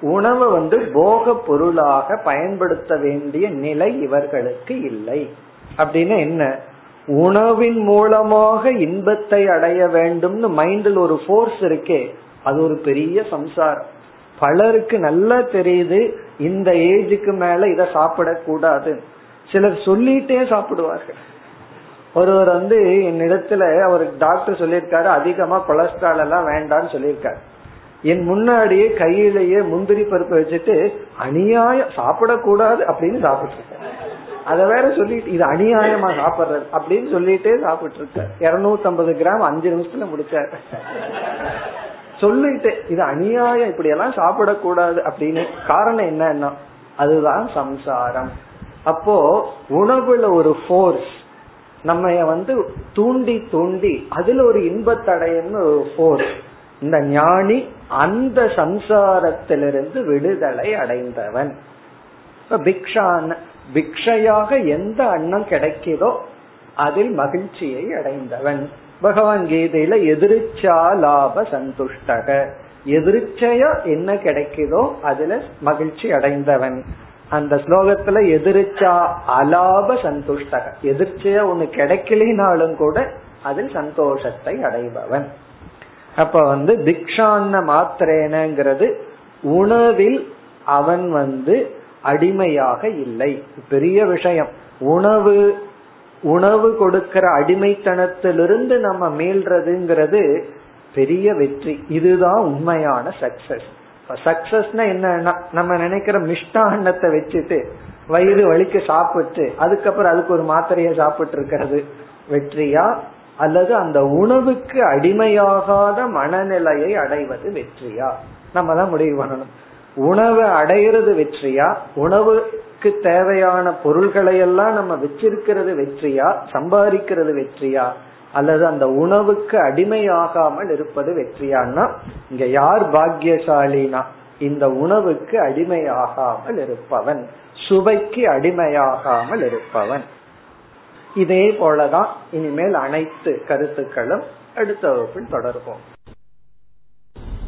உணவை வந்து போக பொருளாக பயன்படுத்த வேண்டிய நிலை இவர்களுக்கு இல்லை. அப்படின்னு என்ன? உணவின் மூலமாக இன்பத்தை அடைய வேண்டும்னு மைண்டில் ஒரு ஃபோர்ஸ் இருக்கே அது ஒரு பெரிய சம்சாரம். பலருக்கு நல்லா தெரியுது இந்த ஏஜுக்கு மேல இதை சாப்பிடக்கூடாது சிலர் சொல்லிட்டே சாப்பிடுவார்கள். ஒருவர் வந்து என்னிடத்துல அவருக்கு டாக்டர் சொல்லியிருக்காரு அதிகமா கொலஸ்ட்ரால் எல்லாம் வேண்டாம்னு சொல்லியிருக்காரு. என் முன்னாடியே கையிலேயே முந்திரி பருப்பு வச்சுட்டு அநியாயம் சாப்பிடக்கூடாது அப்படின்னு சாப்பிட்டு அத வேற சொல்லிட்டு இது அநியாயமா சாப்பிடுறது அப்படின்னு சொல்லிட்டே சாப்பிட்டு இருக்க இருநூத்தி ஐம்பது கிராம் அஞ்சு நிமிஷத்துல முடிச்சார். சொல்லிட்டு இது அநியாயம் இப்படி எல்லாம் சாப்பிடக்கூடாது அப்படின்னு. காரணம் என்னன்னா அதுதான் சம்சாரம். அப்போ உணவுல ஒரு ஃபோர்ஸ் நம்ம வந்து தூண்டி தூண்டி அதுல ஒரு இன்பத்தடையன்னு ஒரு ஃபோர்ஸ் இந்த ஞானி அந்த சம்சாரத்திலிருந்து விடுதலை அடைந்தவன். பிக்ஷான பிக்ஷையாக எந்த அன்னம் கிடைக்கிறதோ அதில் மகிழ்ச்சியை அடைந்தவன். பகவான் கீதையில எதிர்ச்சா லாப சந்துஷ்டக. எதிர்ச்சையா என்ன கிடைக்குதோ அதுல மகிழ்ச்சி அடைந்தவன். அந்த ஸ்லோகத்துல எதிர்ச்சா அலாப சந்துஷ்டக. எதிர்ச்சையா ஒண்ணு கிடைக்கலினாலும் கூட அதில் சந்தோஷத்தை அடைபவன். அப்ப வந்து திக்ஷான்ன மாத்திரேனங்கிறது உணவில் அவன் வந்து அடிமையாக இல்லை. பெரிய விஷயம். உணவு உணவு கொடுக்கிற அடிமைத்தனத்திலிருந்து நம்ம மீள்றதுங்கிறது பெரிய வெற்றி. இதுதான் உண்மையான சக்சஸ் சக்சஸ்னா என்னன்னா நம்ம நினைக்கிற மிஷ்டான்னத்தை வச்சுட்டு வயிறு வலிக்கு சாப்பிட்டு அதுக்கப்புறம் அதுக்கு ஒரு மாத்திரைய சாப்பிட்டு இருக்கிறது வெற்றியா? அல்லது அந்த உணவுக்கு அடிமையாகாத மனநிலையை அடைவது வெற்றியா? நம்ம தான் முடிவு பண்ணணும். உணவை அடையிறது வெற்றியா? உணவுக்கு தேவையான பொருள்களை எல்லாம் நம்ம வச்சிருக்கிறது வெற்றியா? சம்பாதிக்கிறது வெற்றியா? அல்லது அந்த உணவுக்கு அடிமையாகாமல் இருப்பது வெற்றியான்னா இங்க யார் பாக்கியசாலினா? இந்த உணவுக்கு அடிமையாகாமல் இருப்பவன். சுவைக்கு அடிமையாகாமல் இருப்பவன். இதே போலதான் இனிமேல் அனைத்து கருத்துக்களும் அடுத்த வகுப்பில் தொடர்போம்